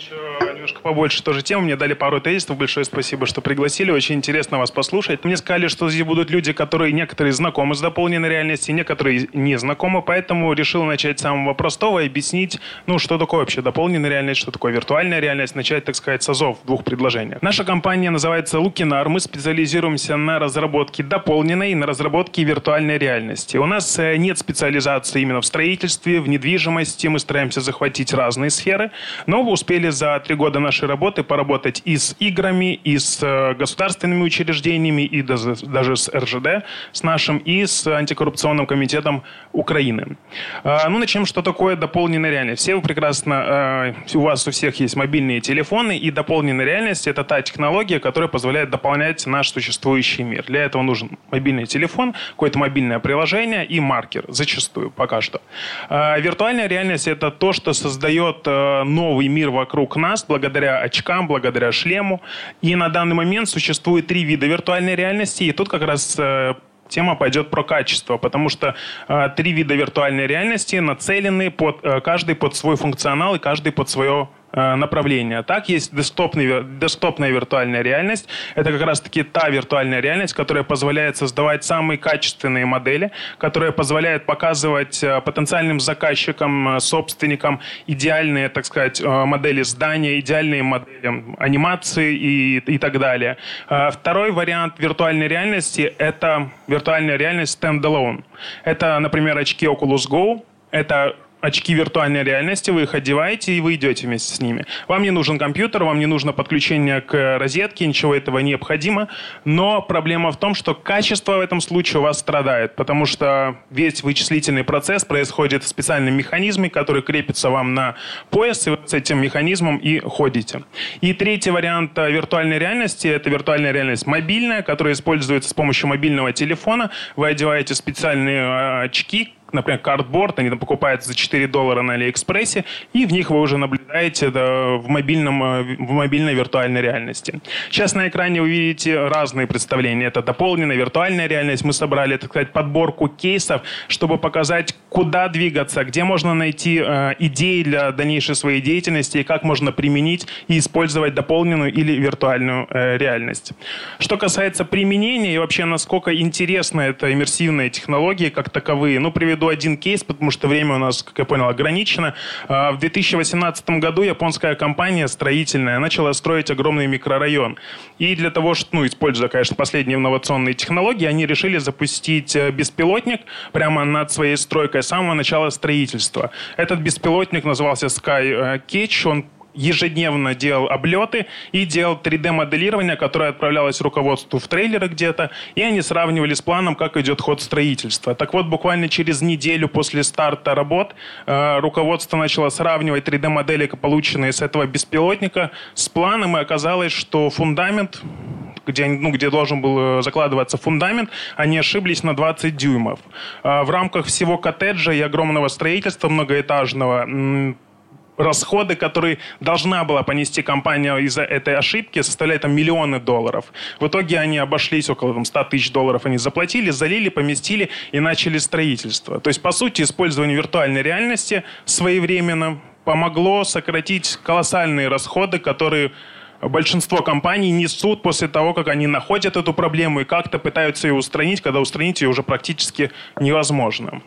Speaker 12: еще немножко побольше тоже тем. Мне дали пару тезисов. Большое спасибо, что пригласили. Очень интересно вас послушать. Мне сказали, что здесь будут люди, которые некоторые знакомы с дополненной реальностью, некоторые не знакомы. Поэтому решил начать с самого простого и объяснить, ну, что такое вообще дополненная реальность, что такое виртуальная реальность. Начать, так сказать, с азов в двух предложениях. Наша компания называется Лукинар. Мы специализируемся на разработке дополненной и на разработке виртуальной реальности. У нас э, нет специализации именно в строительстве, в недвижимости. Мы стараемся захватить разные сферы, но успели за три года нашей работы поработать и с играми, и с э, государственными учреждениями, и даже, с РЖД, с нашим, и с антикоррупционным комитетом Украины. А, ну, начнем, что такое дополненная реальность. Все вы прекрасно, а, у вас у всех есть мобильные телефоны, и дополненная реальность – это та технология, которая позволяет дополнять наш существующий мир. Для этого нужен мобильный телефон, какое-то мобильное приложение и маркер, зачастую, пока что. А, виртуальная реальность – это то, что создает э, новый мир вокруг вокруг нас благодаря очкам, благодаря шлему. И на данный момент существует три вида виртуальной реальности. И тут как раз э, тема пойдет про качество, потому что э, три вида виртуальной реальности нацелены под, э, каждый под свой функционал и каждый под свое направления. Так, есть десктопный, десктопная виртуальная реальность. Это как раз-таки та виртуальная реальность, которая позволяет создавать самые качественные модели, которая позволяет показывать э, потенциальным заказчикам, э, собственникам идеальные, так сказать, модели здания, идеальные модели анимации и, и так далее. Второй вариант виртуальной реальности – это виртуальная реальность standalone. Это, например, очки Oculus Go, это очки виртуальной реальности, вы их одеваете и вы идете вместе с ними. Вам не нужен компьютер, вам не нужно подключение к розетке, ничего этого необходимо, но проблема в том, что качество в этом случае у вас страдает, потому что весь вычислительный процесс происходит в специальном механизме, который крепится вам на пояс, и вы с этим механизмом и ходите. И третий вариант виртуальной реальности – это виртуальная реальность мобильная, которая используется с помощью мобильного телефона. Вы одеваете специальные э, очки, например, картборд, они там покупаются за 4 доллара на Алиэкспрессе, и в них вы уже наблюдаете да, в, мобильном, э, в мобильной виртуальной реальности. Сейчас на экране вы видите разные представления. Это дополненная виртуальная реальность. Мы собрали, так сказать, подборку кейсов, чтобы показать, куда двигаться, где можно найти э, идеи для дальнейшей своей деятельности и как можно применить и использовать дополненную или виртуальную э, реальность. Что касается применения и вообще насколько интересна эта иммерсивная технология как таковые, ну, приведу приведу один кейс, потому что время у нас, как я понял, ограничено. А, в 2018 году японская компания строительная начала строить огромный микрорайон. И для того, что, ну, используя, конечно, последние инновационные технологии, они решили запустить э, беспилотник прямо над своей стройкой с самого начала строительства. Этот беспилотник назывался Sky э, Catch, он ежедневно делал облеты и делал 3D-моделирование, которое отправлялось руководству в трейлеры где-то, и они сравнивали с планом, как идет ход строительства. Так вот, буквально через неделю после старта работ э, руководство начало сравнивать 3D-модели, полученные с этого беспилотника, с планом, и оказалось, что фундамент где, ну, где должен был э, закладываться фундамент, они ошиблись на 20 дюймов. А в рамках всего коттеджа и огромного строительства многоэтажного расходы, которые должна была понести компания из-за этой ошибки, составляют там миллионы долларов. В итоге они обошлись около там, 100 тысяч долларов. Они заплатили, залили, поместили и начали строительство. То есть, по сути, использование виртуальной реальности своевременно помогло сократить колоссальные расходы, которые большинство компаний несут после того, как они находят эту проблему и как-то пытаются ее устранить, когда устранить ее уже практически невозможно.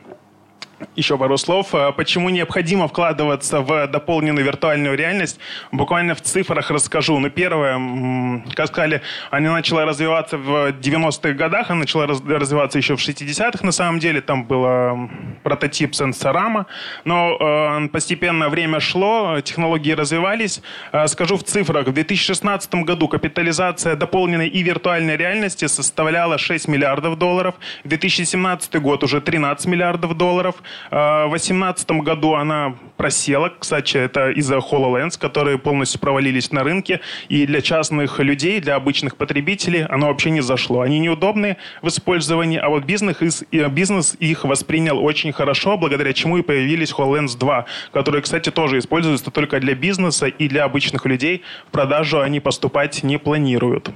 Speaker 12: Еще пару слов. А почему необходимо вкладываться в дополненную виртуальную реальность? Буквально в цифрах расскажу. Ну, первое, как сказали, она начала развиваться в 90-х годах, она начала развиваться еще в 60-х, на самом деле. Там был прототип сенсорама. Но э, постепенно время шло, технологии развивались. Э, скажу в цифрах. В 2016 году капитализация дополненной и виртуальной реальности составляла 6 миллиардов долларов. В 2017 год уже 13 миллиардов долларов. В 2018 году она просела. Кстати, это из-за HoloLens, которые полностью провалились на рынке. И для частных людей, для обычных потребителей оно вообще не зашло. Они неудобны в использовании, а вот бизнес, бизнес их воспринял очень хорошо, благодаря чему и появились HoloLens 2, которые, кстати, тоже используются только для бизнеса и для обычных людей. В продажу они поступать не планируют.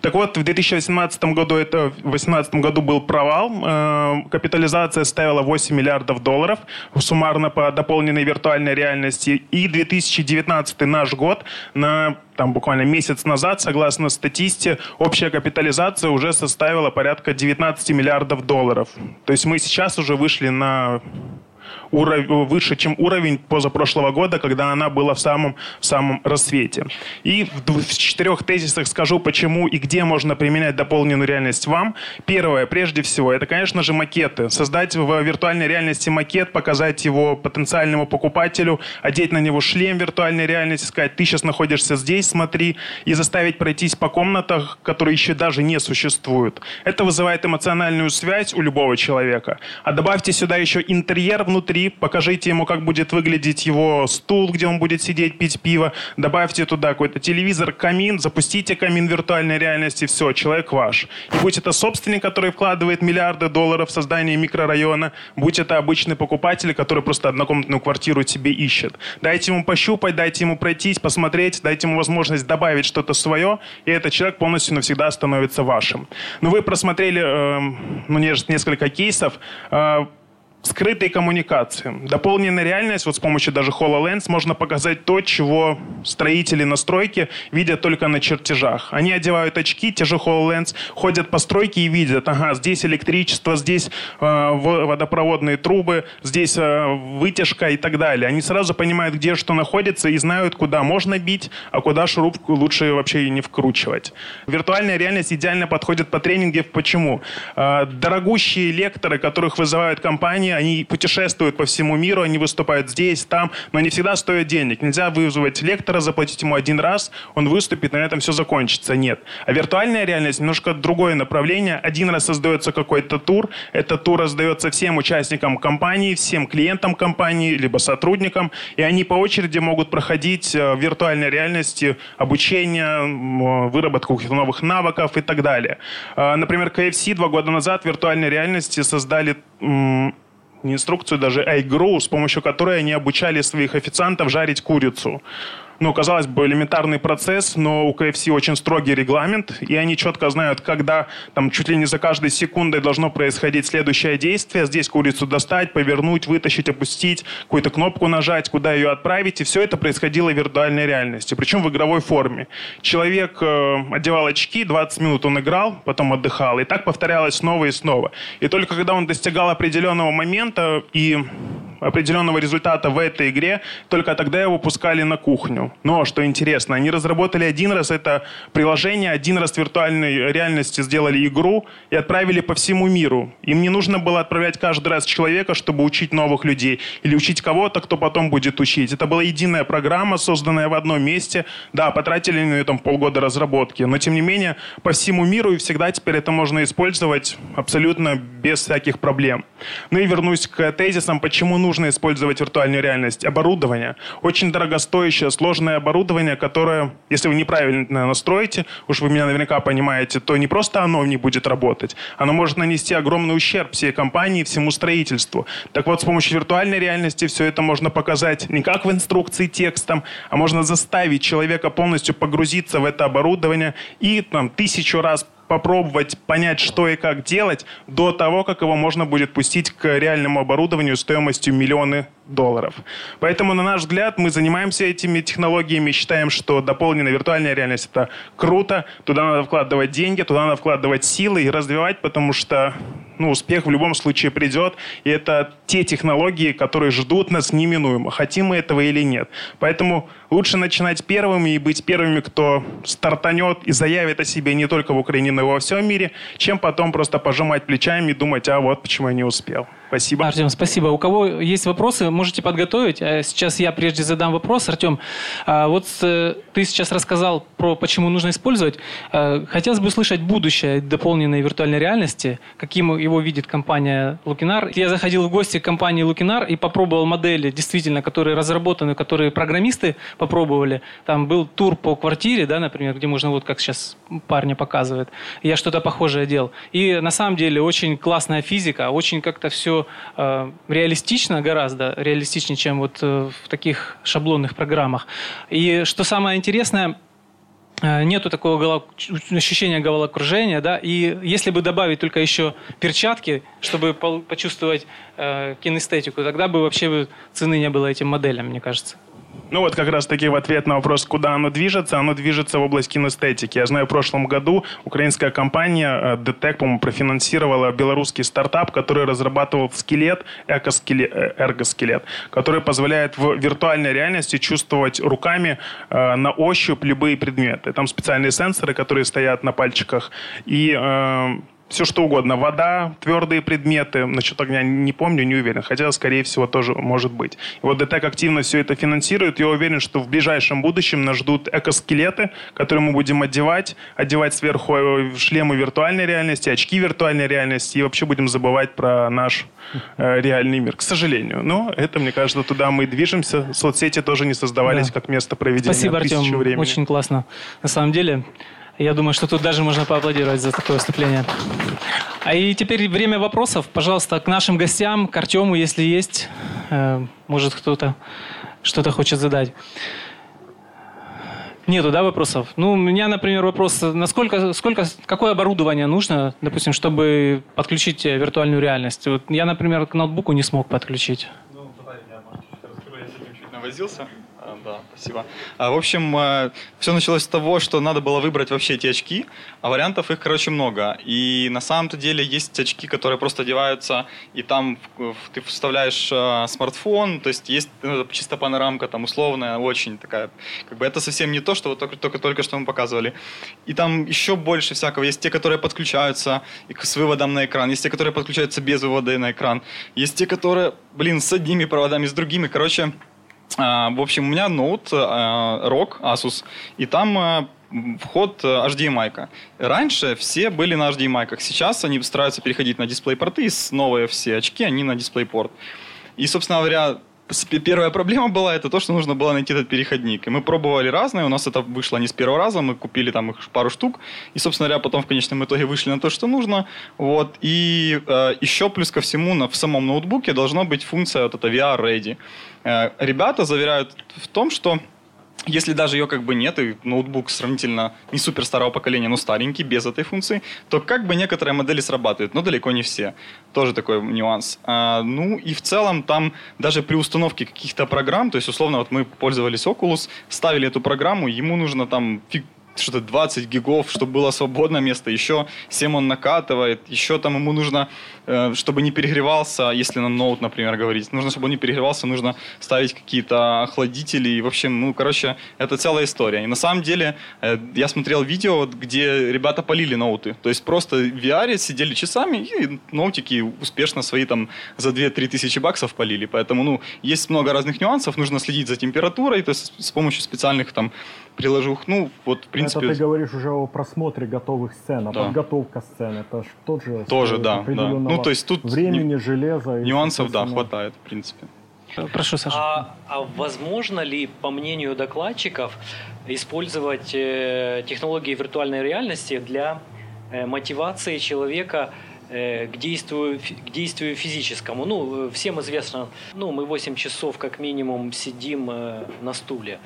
Speaker 12: Так вот, в 2018 году, это, в 2018 году был провал. Э, капитализация ставила 8 миллиардов долларов суммарно по дополненной виртуальной реальности. И 2019 наш год на там буквально месяц назад, согласно статисте, общая капитализация уже составила порядка 19 миллиардов долларов. То есть мы сейчас уже вышли на выше, чем уровень позапрошлого года, когда она была в самом, самом рассвете. И в, в четырех тезисах скажу, почему и где можно применять дополненную реальность вам. Первое, прежде всего, это, конечно же, макеты. Создать в виртуальной реальности макет, показать его потенциальному покупателю, одеть на него шлем виртуальной реальности, сказать, ты сейчас находишься здесь, смотри, и заставить пройтись по комнатах, которые еще даже не существуют. Это вызывает эмоциональную связь у любого человека. А добавьте сюда еще интерьер внутри, покажите ему, как будет выглядеть его стул, где он будет сидеть, пить пиво, добавьте туда какой-то телевизор, камин, запустите камин виртуальной реальности, все, человек ваш. И будь это собственник, который вкладывает миллиарды долларов в создание микрорайона, будь это обычный покупатель, который просто однокомнатную квартиру себе ищет. Дайте ему пощупать, дайте ему пройтись, посмотреть, дайте ему возможность добавить что-то свое, и этот человек полностью навсегда становится вашим. Но вы просмотрели э, ну, несколько кейсов, э, скрытые коммуникации. Дополненная реальность, вот с помощью даже HoloLens, можно показать то, чего строители на стройке видят только на чертежах. Они одевают очки, те же HoloLens, ходят по стройке и видят, ага, здесь электричество, здесь э, водопроводные трубы, здесь э, вытяжка и так далее. Они сразу понимают, где что находится и знают, куда можно бить, а куда шурупку лучше вообще и не вкручивать. Виртуальная реальность идеально подходит по тренинге. Почему? Э, дорогущие лекторы, которых вызывают компании, они путешествуют по всему миру, они выступают здесь, там, но они всегда стоят денег. Нельзя вызвать лектора, заплатить ему один раз, он выступит, на этом все закончится. Нет. А виртуальная реальность немножко другое направление. Один раз создается какой-то тур, этот тур раздается всем участникам компании, всем клиентам компании, либо сотрудникам, и они по очереди могут проходить э, в виртуальной реальности обучение, выработку каких-то новых навыков и так далее. Э, например, KFC два года назад в виртуальной реальности создали не инструкцию даже, игру, с помощью которой они обучали своих официантов жарить курицу ну, казалось бы, элементарный процесс, но у KFC очень строгий регламент, и они четко знают, когда там чуть ли не за каждой секундой должно происходить следующее действие. Здесь курицу достать, повернуть, вытащить, опустить, какую-то кнопку нажать, куда ее отправить. И все это происходило в виртуальной реальности, причем в игровой форме. Человек э, одевал очки, 20 минут он играл, потом отдыхал. И так повторялось снова и снова. И только когда он достигал определенного момента и определенного результата в этой игре, только тогда его пускали на кухню. Сожалению. Но, что интересно, они разработали один раз это приложение, один раз в виртуальной реальности сделали игру и отправили по всему миру. Им не нужно было отправлять каждый раз человека, чтобы учить новых людей или учить кого-то, кто потом будет учить. Это была единая программа, созданная в одном месте. Да, потратили на там полгода разработки, но тем не менее по всему миру и всегда теперь это можно использовать абсолютно без всяких проблем. Ну и вернусь к тезисам, почему нужно использовать виртуальную реальность. Оборудование. Очень дорогостоящее, сложное оборудование, которое, если вы неправильно настроите, уж вы меня наверняка понимаете, то не просто оно не будет работать, оно может нанести огромный ущерб всей компании, всему строительству. Так вот, с помощью виртуальной реальности все это можно показать не как в инструкции текстом, а можно заставить человека полностью погрузиться в это оборудование и там тысячу раз попробовать понять, что и как делать, до того, как его можно будет пустить к реальному оборудованию стоимостью миллионы долларов. Поэтому, на наш взгляд, мы занимаемся этими технологиями, считаем, что дополненная виртуальная реальность – это круто, туда надо вкладывать деньги, туда надо вкладывать силы и развивать, потому что ну, успех в любом случае придет, и это те технологии, которые ждут нас неминуемо, хотим мы этого или нет. Поэтому лучше начинать первыми и быть первыми, кто стартанет и заявит о себе не только в Украине, но и во всем мире, чем потом просто пожимать плечами и думать, а вот почему я не успел. Спасибо.
Speaker 4: Артем, спасибо. У кого есть вопросы, можете подготовить. А сейчас я прежде задам вопрос. Артем, а вот э, ты сейчас рассказал про почему нужно использовать. А, хотелось бы услышать будущее дополненной виртуальной реальности, каким его видит компания Лукинар. Я заходил в гости к компании Лукинар и попробовал модели, действительно, которые разработаны, которые программисты попробовали. Там был тур по квартире, да, например, где можно, вот как сейчас парня показывает. Я что-то похожее делал. И на самом деле очень классная физика, очень как-то все э, реалистично гораздо, реалистичнее, чем вот э, в таких шаблонных программах. И что самое интересное, э, нету такого ощущения головокружения, да, и если бы добавить только еще перчатки, чтобы почувствовать э, кинестетику, тогда бы вообще цены не было этим моделям, мне кажется.
Speaker 12: Ну вот как раз таки в ответ на вопрос, куда оно движется, оно движется в область кинестетики. Я знаю, в прошлом году украинская компания DTEC, по-моему, профинансировала белорусский стартап, который разрабатывал скелет, экоскелет, э, эргоскелет, который позволяет в виртуальной реальности чувствовать руками э, на ощупь любые предметы. Там специальные сенсоры, которые стоят на пальчиках, и э, все что угодно. Вода, твердые предметы. Насчет огня не помню, не уверен. Хотя, скорее всего, тоже может быть. И вот ДТЭК активно все это финансирует. Я уверен, что в ближайшем будущем нас ждут экоскелеты, которые мы будем одевать. Одевать сверху э, шлемы виртуальной реальности, очки виртуальной реальности. И вообще будем забывать про наш э, реальный мир. К сожалению. Но это, мне кажется, туда мы движемся. Соцсети тоже не создавались да. как место проведения
Speaker 4: Спасибо, Артем. времени. Очень классно. На самом деле, я думаю, что тут даже можно поаплодировать за такое выступление. А и теперь время вопросов. Пожалуйста, к нашим гостям, к Артему, если есть. Э, может, кто-то что-то хочет задать. Нету, да, вопросов? Ну, у меня, например, вопрос, насколько, сколько, какое оборудование нужно, допустим, чтобы подключить виртуальную реальность? Вот я, например, к ноутбуку не смог подключить. Ну, давай, я, может,
Speaker 8: расскажу, я с этим чуть навозился. Да, спасибо. А, в общем, э, все началось с того, что надо было выбрать вообще эти очки, а вариантов их, короче, много. И на самом-то деле есть очки, которые просто одеваются, и там ты вставляешь э, смартфон, то есть есть ну, чисто панорамка там условная, очень такая. Как бы это совсем не то, что вот только, только, только что мы показывали. И там еще больше всякого. Есть те, которые подключаются с выводом на экран, есть те, которые подключаются без вывода на экран, есть те, которые, блин, с одними проводами, с другими. Короче, а, в общем, у меня ноут ROG а, Asus, и там а, вход HDMI. -ка. Раньше все были на HDMI, -ках. сейчас они стараются переходить на дисплей-порты, и новые все очки, они на дисплей-порт. И, собственно говоря, Первая проблема была это то, что нужно было найти этот переходник. И мы пробовали разные, у нас это вышло не с первого раза, мы купили там их пару штук, и, собственно говоря, потом в конечном итоге вышли на то, что нужно. Вот. И э, еще плюс ко всему на, в самом ноутбуке должна быть функция вот эта VR Ready. Э, ребята заверяют в том, что если даже ее как бы нет, и ноутбук сравнительно не супер старого поколения, но старенький, без этой функции, то как бы некоторые модели срабатывают, но далеко не все. Тоже такой нюанс. А, ну и в целом там даже при установке каких-то программ, то есть условно вот мы пользовались Oculus, ставили эту программу, ему нужно там фиг что-то 20 гигов, чтобы было свободное место, еще 7 он накатывает, еще там ему нужно э, чтобы не перегревался, если на ноут, например, говорить, нужно, чтобы он не перегревался, нужно ставить какие-то охладители. И, в общем, ну, короче, это целая история. И на самом деле, э, я смотрел видео, где ребята полили ноуты. То есть просто в VR сидели часами и ноутики успешно свои там за 2-3 тысячи баксов полили. Поэтому, ну, есть много разных нюансов, нужно следить за температурой, то есть с помощью специальных там приложух. Ну, вот, в принципе...
Speaker 7: Это ты говоришь уже о просмотре готовых сцен, а
Speaker 8: Да.
Speaker 7: подготовка сцен, это ж тоже
Speaker 8: Тоже,
Speaker 7: стоит
Speaker 8: да, да. Ну, то есть тут
Speaker 7: времени, железа. и
Speaker 8: Нюансов, да, хватает, в принципе.
Speaker 4: Прошу, Саша.
Speaker 6: А, а возможно ли, по мнению докладчиков, использовать э, технологии виртуальной реальности для э, мотивации человека э, к действию, к действию физическому? Ну, э, всем известно, ну, мы 8 часов как минимум сидим э, на стуле.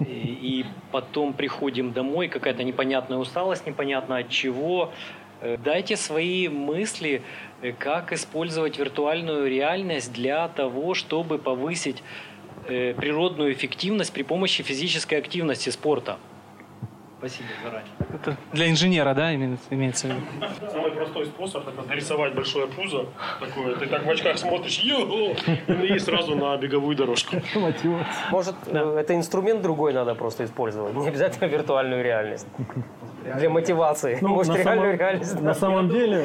Speaker 6: И, потом приходим домой, какая-то непонятная усталость, непонятно от чего. Э, Дайте свои мысли, э, как использовать виртуальную реальность для того, чтобы повысить э, природную эффективность при помощи физической активности спорта. Спасибо заранее.
Speaker 4: Это для инженера, да, имеется в виду?
Speaker 5: Самый простой способ это нарисовать большое пузо. Такое, ты так в очках смотришь, «Йо!» и сразу на беговую дорожку.
Speaker 6: Может, э, это инструмент другой надо просто использовать, не обязательно виртуальную реальность. Для мотивации.
Speaker 7: Ну,
Speaker 6: Может,
Speaker 7: на
Speaker 6: реальную
Speaker 7: самом-
Speaker 6: реальность.
Speaker 7: На самом деле,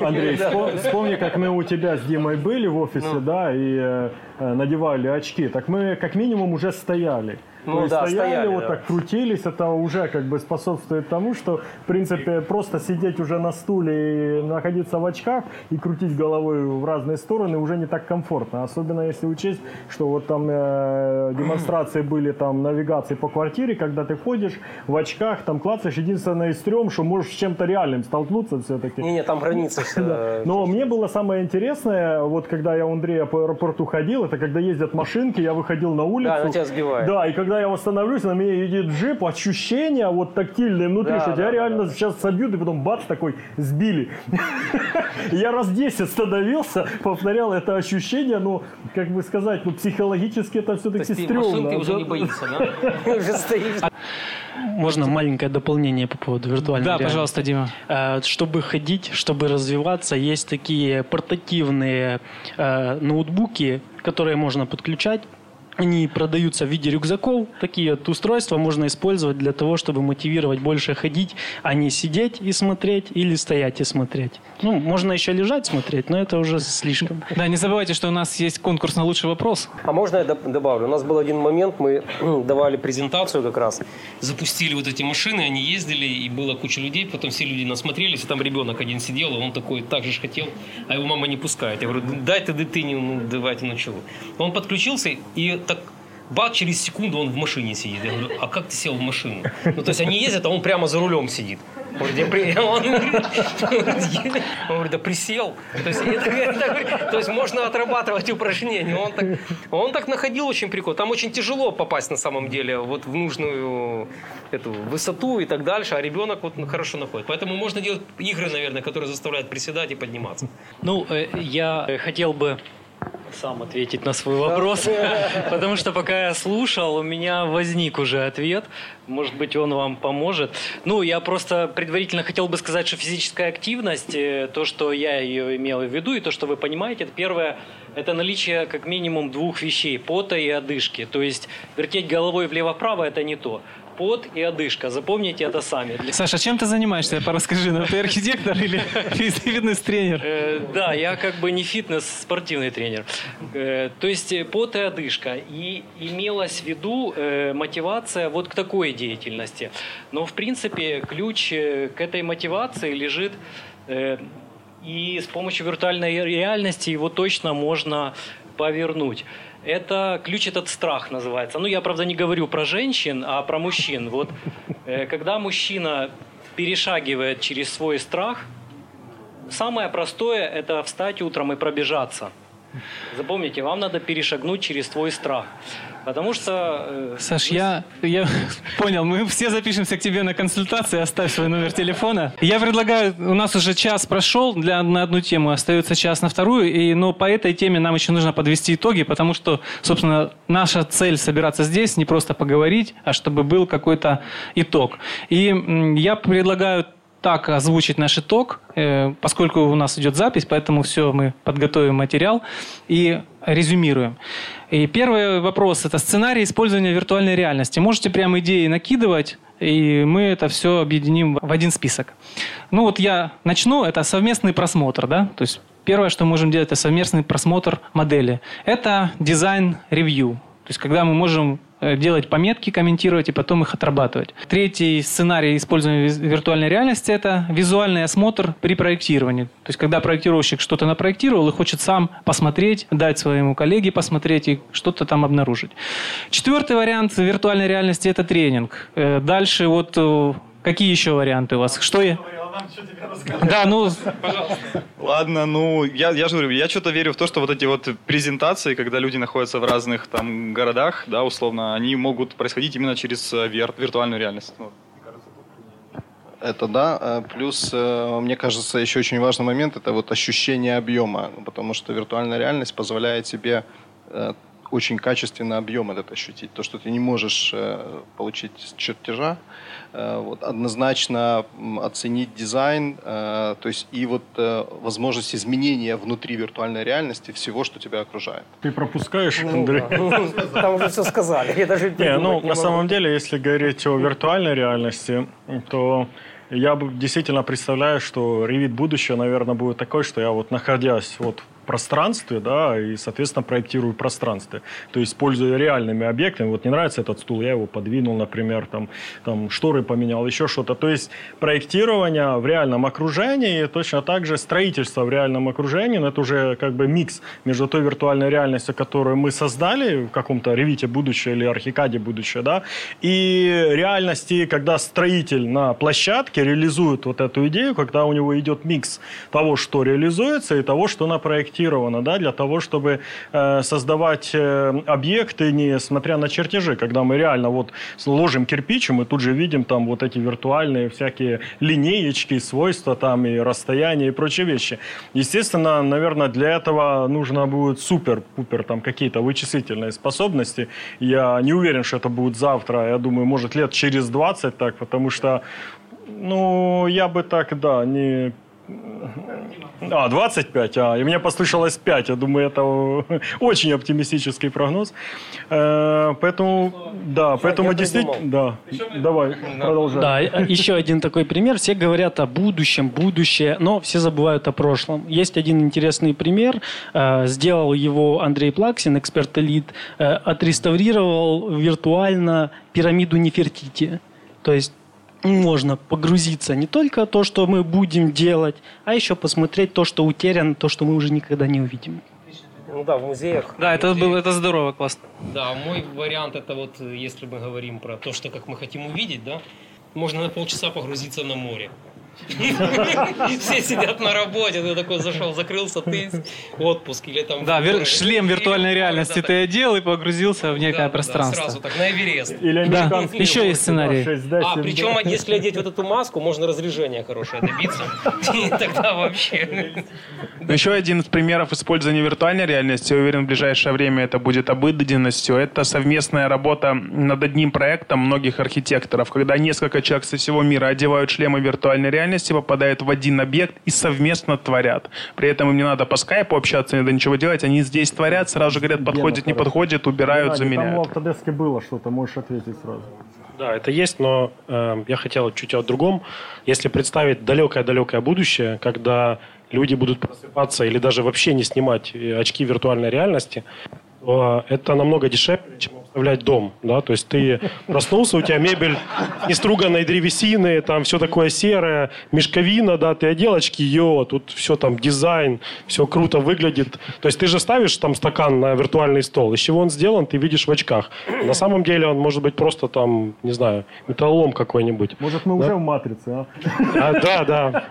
Speaker 7: Андрей,
Speaker 6: Да.
Speaker 7: вспо- вспомни, как мы у тебя с Димой были в офисе,
Speaker 6: Ну.
Speaker 7: да, и э, надевали очки. Так мы как минимум уже стояли.
Speaker 6: Ну
Speaker 7: То есть
Speaker 6: да,
Speaker 7: стояли,
Speaker 6: стояли,
Speaker 7: вот
Speaker 6: да.
Speaker 7: так крутились, это уже как бы способствует тому, что, в принципе, просто сидеть уже на стуле и находиться в очках и крутить головой в разные стороны уже не так комфортно. Особенно если учесть, что вот там э, демонстрации были там навигации по квартире, когда ты ходишь в очках, там клацаешь, единственное стрём, что можешь с чем-то реальным столкнуться все-таки.
Speaker 6: Не, не, там граница.
Speaker 7: Да. Но мне было самое интересное, вот когда я у Андрея по аэропорту ходил, это когда ездят машинки, я выходил на улицу.
Speaker 6: Да, тебя сбивает.
Speaker 7: Да, и когда я восстановлюсь, на меня едет джип, ощущения вот тактильные внутри,
Speaker 6: Да,
Speaker 7: что
Speaker 6: да,
Speaker 7: тебя
Speaker 6: да,
Speaker 7: реально сейчас собьют, и потом бац, такой, сбили. Я раз 10 становился, повторял это ощущение, ну, как бы сказать, ну, психологически это все-таки
Speaker 6: ты
Speaker 7: стрёмно.
Speaker 6: машинки уже
Speaker 7: да.
Speaker 6: не боишься, да? Уже стоишь.
Speaker 13: Можно маленькое дополнение по поводу виртуальной
Speaker 4: Да,
Speaker 13: реальности?
Speaker 4: пожалуйста, Дима.
Speaker 13: Э, Чтобы ходить, чтобы развиваться, есть такие портативные э, ноутбуки, которые можно подключать. Они продаются в виде рюкзаков. Такие вот устройства можно использовать для того, чтобы мотивировать больше ходить, а не сидеть и смотреть или стоять и смотреть. Ну, можно еще лежать смотреть, но это уже слишком.
Speaker 4: Да, не забывайте, что у нас есть конкурс на лучший вопрос.
Speaker 6: А можно я добавлю? У нас был один момент, мы давали презентацию как раз. Запустили вот эти машины, они ездили, и была куча людей, потом все люди насмотрелись, и там ребенок один сидел, и он такой так же ж хотел, а его мама не пускает. Я говорю, дай ты дитині, ну давайте, ну чего. Он подключился, и так бак, через секунду он в машине сидит. Я говорю, а как ты сел в машину? Ну, то есть они ездят, а он прямо за рулем сидит. Он говорит, да присел. То есть, то есть можно отрабатывать упражнения. Он так, он так находил очень прикольно. Там очень тяжело попасть на самом деле вот в нужную эту высоту и так дальше, а ребенок вот хорошо находит. Поэтому можно делать игры, наверное, которые заставляют приседать и подниматься.
Speaker 13: Ну, э, я хотел бы сам ответить на свой вопрос, потому что пока я слушал, у меня возник уже ответ. Может быть, он вам поможет. Ну, я просто предварительно хотел бы сказать, что физическая активность, э, то, что я ее имел в виду, и то, что вы понимаете, это первое, это наличие как минимум двух вещей, пота и одышки. То есть вертеть головой влево-вправо – это не то. Пот и одышка. Запомните это сами.
Speaker 4: Саша, чем ты занимаешься? Расскажи, ну, ты архитектор или фитнес-тренер?
Speaker 13: Э, Да, я как бы не фитнес, спортивный тренер. Э, То есть э, пот и одышка. И имелась в виду мотивация вот к такой деятельности. Но, в принципе, ключ к этой мотивации лежит и с помощью виртуальной реальности его точно можно повернуть. Это ключ этот страх называется. Ну, я, правда, не говорю про женщин, а про мужчин. Вот э, когда мужчина перешагивает через свой страх, Самое простое – это встать утром и пробежаться. Запомните, вам надо перешагнуть через твой страх. Потому что... э,
Speaker 4: Саш, я, я понял, мы все запишемся к тебе на консультацию, оставь свой номер телефона. Я предлагаю, у нас уже час прошел для, на одну тему, остается час на вторую, и, но по этой теме нам еще нужно подвести итоги, потому что, собственно, наша цель собираться здесь не просто поговорить, а чтобы был какой-то итог. И я предлагаю так озвучить наш итог, э, поскольку у нас идет запись, поэтому все, мы подготовим материал и резюмируем. И первый вопрос – это сценарий использования виртуальной реальности. Можете прямо идеи накидывать, и мы это все объединим в один список. Ну вот я начну, это совместный просмотр, да, то есть первое, что мы можем делать, это совместный просмотр модели. Это design review, то есть когда мы можем делать пометки, комментировать и потом их отрабатывать. Третий сценарий использования виртуальной реальности – это визуальный осмотр при проектировании. То есть когда проектировщик что-то напроектировал и хочет сам посмотреть, дать своему коллеге посмотреть и что-то там обнаружить. Четвертый вариант виртуальной реальности – это тренинг. Э, дальше вот э, какие еще варианты у вас? Что я... Да, ну, пожалуйста.
Speaker 8: Ладно, ну, я, я же говорю, я что-то верю в то, что вот эти вот презентации, когда люди находятся в разных там городах, да, условно, они могут происходить именно через э, вир, виртуальную реальность. Ну,
Speaker 9: это да. Э, плюс, э, мне кажется, еще очень важный момент – это вот ощущение объема. Потому что виртуальная реальность позволяет тебе очень качественно объем этот ощутить. То, что ты не можешь получить с чертежа, Э, вот, однозначно оценить дизайн, э, то есть и вот э, возможность изменения внутри виртуальной реальности всего, что тебя окружает.
Speaker 7: Ты пропускаешь,
Speaker 6: Ну,
Speaker 7: Андрей?
Speaker 6: да. Ну, Там уже все сказали. Я даже
Speaker 7: Не, ну,
Speaker 6: не
Speaker 7: на
Speaker 6: могу.
Speaker 7: самом деле, если говорить о виртуальной реальности, то я бы действительно представляю, что ревит будущего, наверное, будет такой, что я вот находясь вот в пространстве, да, и, соответственно, проектирую пространство. То есть, используя реальными объектами, вот не нравится этот стул, я его подвинул, например, там, там шторы поменял, еще что-то. То есть, проектирование в реальном окружении, и точно так же строительство в реальном окружении, но это уже как бы микс между той виртуальной реальностью, которую мы создали в каком-то ревите будущее или архикаде будущее, да, и реальности, когда строитель на площадке реализует вот эту идею, когда у него идет микс того, что реализуется, и того, что напроектировано, да, для того, чтобы э, создавать э, объекты, несмотря на чертежи, когда мы реально вот ложим кирпич, и мы тут же видим там вот эти виртуальные всякие линеечки, свойства там и расстояния и прочие вещи. Естественно, наверное, для этого нужно будет супер-пупер там какие-то вычислительные способности. Я не уверен, что это будет завтра, я думаю, может лет через 20 так, потому что ну, я бы так, да, не а, 25, а, и мне послышалось 5. Я думаю, это очень оптимистический прогноз. Э, поэтому, да, поэтому действительно, да, давай, продолжай.
Speaker 14: Да, еще один такой пример. Все говорят о будущем, будущее, но все забывают о прошлом. Есть один интересный пример. Э, Сделал его Андрей Плаксин, эксперт элит, э, отреставрировал виртуально пирамиду Нефертити. То есть можно погрузиться не только то, что мы будем делать, а еще посмотреть то, что утеряно, то, что мы уже никогда не увидим.
Speaker 6: Ну да, в музеях.
Speaker 4: Да, это было это здорово, классно.
Speaker 6: Да, мой вариант это вот, если мы говорим про то, что как мы хотим увидеть, да, можно на полчаса погрузиться на море. Все сидят на работе, ты такой зашел, закрылся, ты отпуск или там...
Speaker 4: Да, шлем виртуальной реальности ты одел и погрузился в некое пространство.
Speaker 6: сразу так, на Эверест.
Speaker 7: Или
Speaker 4: Да,
Speaker 7: американский
Speaker 4: еще есть сценарий.
Speaker 7: да, 6D,
Speaker 6: А,
Speaker 7: 7D.
Speaker 6: причем, если одеть вот эту маску, можно разряжение хорошее добиться. И тогда вообще...
Speaker 12: Еще один из примеров использования виртуальной реальности, я уверен, в ближайшее время это будет обыденностью. Это совместная работа над одним проектом многих архитекторов, когда несколько человек со всего мира одевают шлемы виртуальной реальности, попадают в один объект и совместно творят. При этом им не надо по скайпу общаться, не надо ничего делать, они здесь творят, сразу же говорят, подходит, не подходит, убирают,
Speaker 7: Там
Speaker 12: заменяют.
Speaker 7: у Autodesk было что-то, можешь ответить сразу.
Speaker 5: Да, это есть, но э, я хотел чуть о другом. Если представить далекое-далекое будущее, когда люди будут просыпаться или даже вообще не снимать э, очки виртуальной реальности, это намного дешевле, чем обставлять дом. Да? То есть ты проснулся, у тебя мебель не струганной древесины, там все такое серое, мешковина, да, ты одел очки, йо, тут все там дизайн, все круто выглядит. То есть ты же ставишь там стакан на виртуальный стол, из чего он сделан, ты видишь в очках. На самом деле он может быть просто там, не знаю, металлолом какой-нибудь.
Speaker 7: Может, мы
Speaker 5: Да.
Speaker 7: уже в матрице, а?
Speaker 5: А, да, да.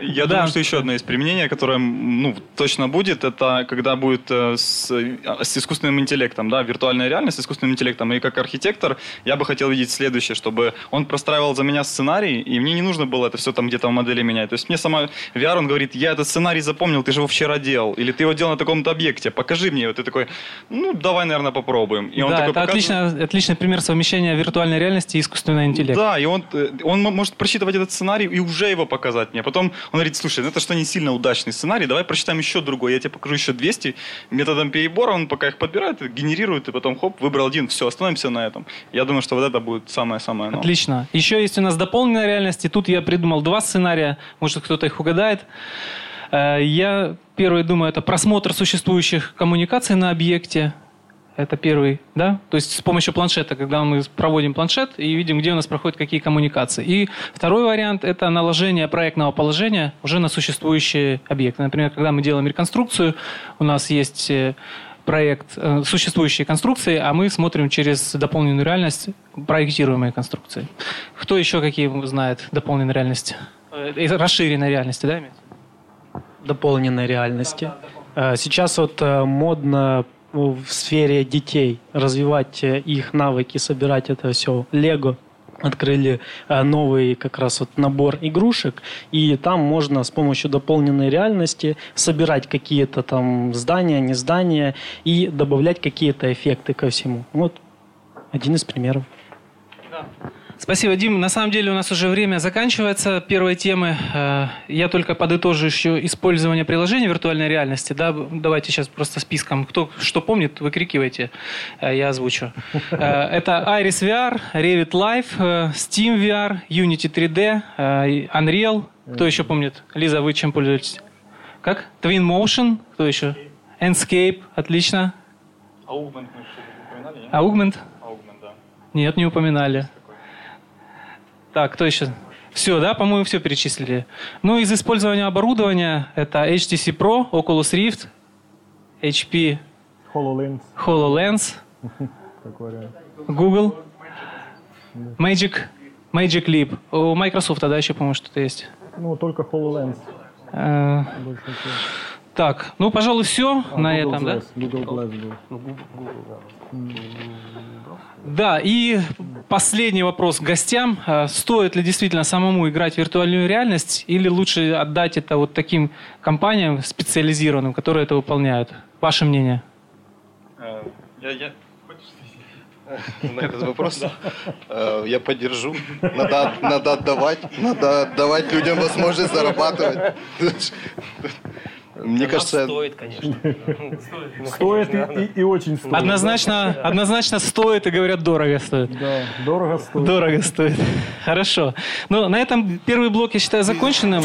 Speaker 8: Я
Speaker 4: Да.
Speaker 8: думаю, что еще одно есть применение, которое ну, точно будет, это когда будет э, с, э, с искусственным интеллектом, да, виртуальная реальность с искусственным интеллектом. И как архитектор я бы хотел видеть следующее, чтобы он простраивал за меня сценарий, и мне не нужно было это все там где-то в модели менять. То есть мне сама VR, он говорит, я этот сценарий запомнил, ты же его вчера делал, или ты его делал на таком-то объекте, покажи мне. Вот ты такой, ну, давай, наверное, попробуем. И он
Speaker 4: да,
Speaker 8: такой
Speaker 4: это
Speaker 8: показывает.
Speaker 4: отлично, отличный пример совмещения виртуальной реальности и искусственного интеллекта.
Speaker 8: Да, и он, э, он может просчитывать этот сценарий и уже его показать мне. Потом он говорит, слушай, ну это что не сильно удачный сценарий, давай прочитаем еще другой, я тебе покажу еще 200. Методом перебора он пока их подбирает, генерирует, и потом хоп, выбрал один, все, остановимся на этом. Я думаю, что вот это будет самое-самое новое.
Speaker 4: Отлично. Еще есть у нас дополненная реальность, и тут я придумал два сценария, может кто-то их угадает. Э, Я первый думаю, это просмотр существующих коммуникаций на объекте. Это первый, да? То есть с помощью планшета, когда мы проводим планшет и видим, где у нас проходят какие коммуникации. И второй вариант – это наложение проектного положения уже на существующие объекты. Например, когда мы делаем реконструкцию, у нас есть э, проект э, существующие конструкции, а мы смотрим через дополненную реальность проектируемые конструкции. Кто еще какие знает дополненной реальности? Э, расширенной реальности, да? имеется?
Speaker 14: дополненной реальности. Э, Сейчас вот модно в сфере детей развивать э, их навыки, собирать это все. Лего открыли э, новый как раз вот набор игрушек, и там можно с помощью дополненной реальности собирать какие-то там здания, не здания и добавлять какие-то эффекты ко всему. Вот один из примеров.
Speaker 4: Спасибо, Дим. На самом деле у нас уже время заканчивается первой темы. Э, Я только подытожу еще использование приложения виртуальной реальности. Да? Давайте сейчас просто списком. Кто что помнит, выкрикивайте. Э, Я озвучу. Э, Это Iris VR, Revit Live, Steam VR, Unity 3D, э, Unreal. Кто еще помнит? Лиза, вы чем пользуетесь? Как? Twin Motion. Кто еще? Enscape. Отлично.
Speaker 8: Augment мы что-то упоминали, нет?
Speaker 4: Augment?
Speaker 8: Augment, да.
Speaker 4: Нет, не упоминали. Так, кто еще? Все, да, по-моему, все перечислили. Ну, из использования оборудования это HTC Pro, Oculus Rift, HP
Speaker 7: HoloLens.
Speaker 4: HoloLens. Google, Magic, Magic Leap. У Microsoft, да, еще, по-моему, что-то есть.
Speaker 7: Ну, только HoloLens.
Speaker 4: Э. Так, ну, пожалуй, все
Speaker 7: А,
Speaker 4: на
Speaker 7: Google
Speaker 4: этом, да?
Speaker 7: Glass, Google Glass был.
Speaker 4: Да, и последний вопрос к гостям. Э, Стоит ли действительно самому играть в виртуальную реальность или лучше отдать это вот таким компаниям специализированным, которые это выполняют? Ваше мнение?
Speaker 8: Э, Я, я...
Speaker 9: на этот вопрос. Э, Я поддержу. Надо, надо отдавать. Надо отдавать людям возможность зарабатывать. Мне кажется...
Speaker 6: Стоит, конечно.
Speaker 7: Стоит и, очень стоит.
Speaker 4: Однозначно, однозначно стоит и говорят дорого стоит.
Speaker 7: Да, дорого стоит.
Speaker 4: Дорого стоит. Хорошо. Ну, на этом первый блок, я считаю, законченным.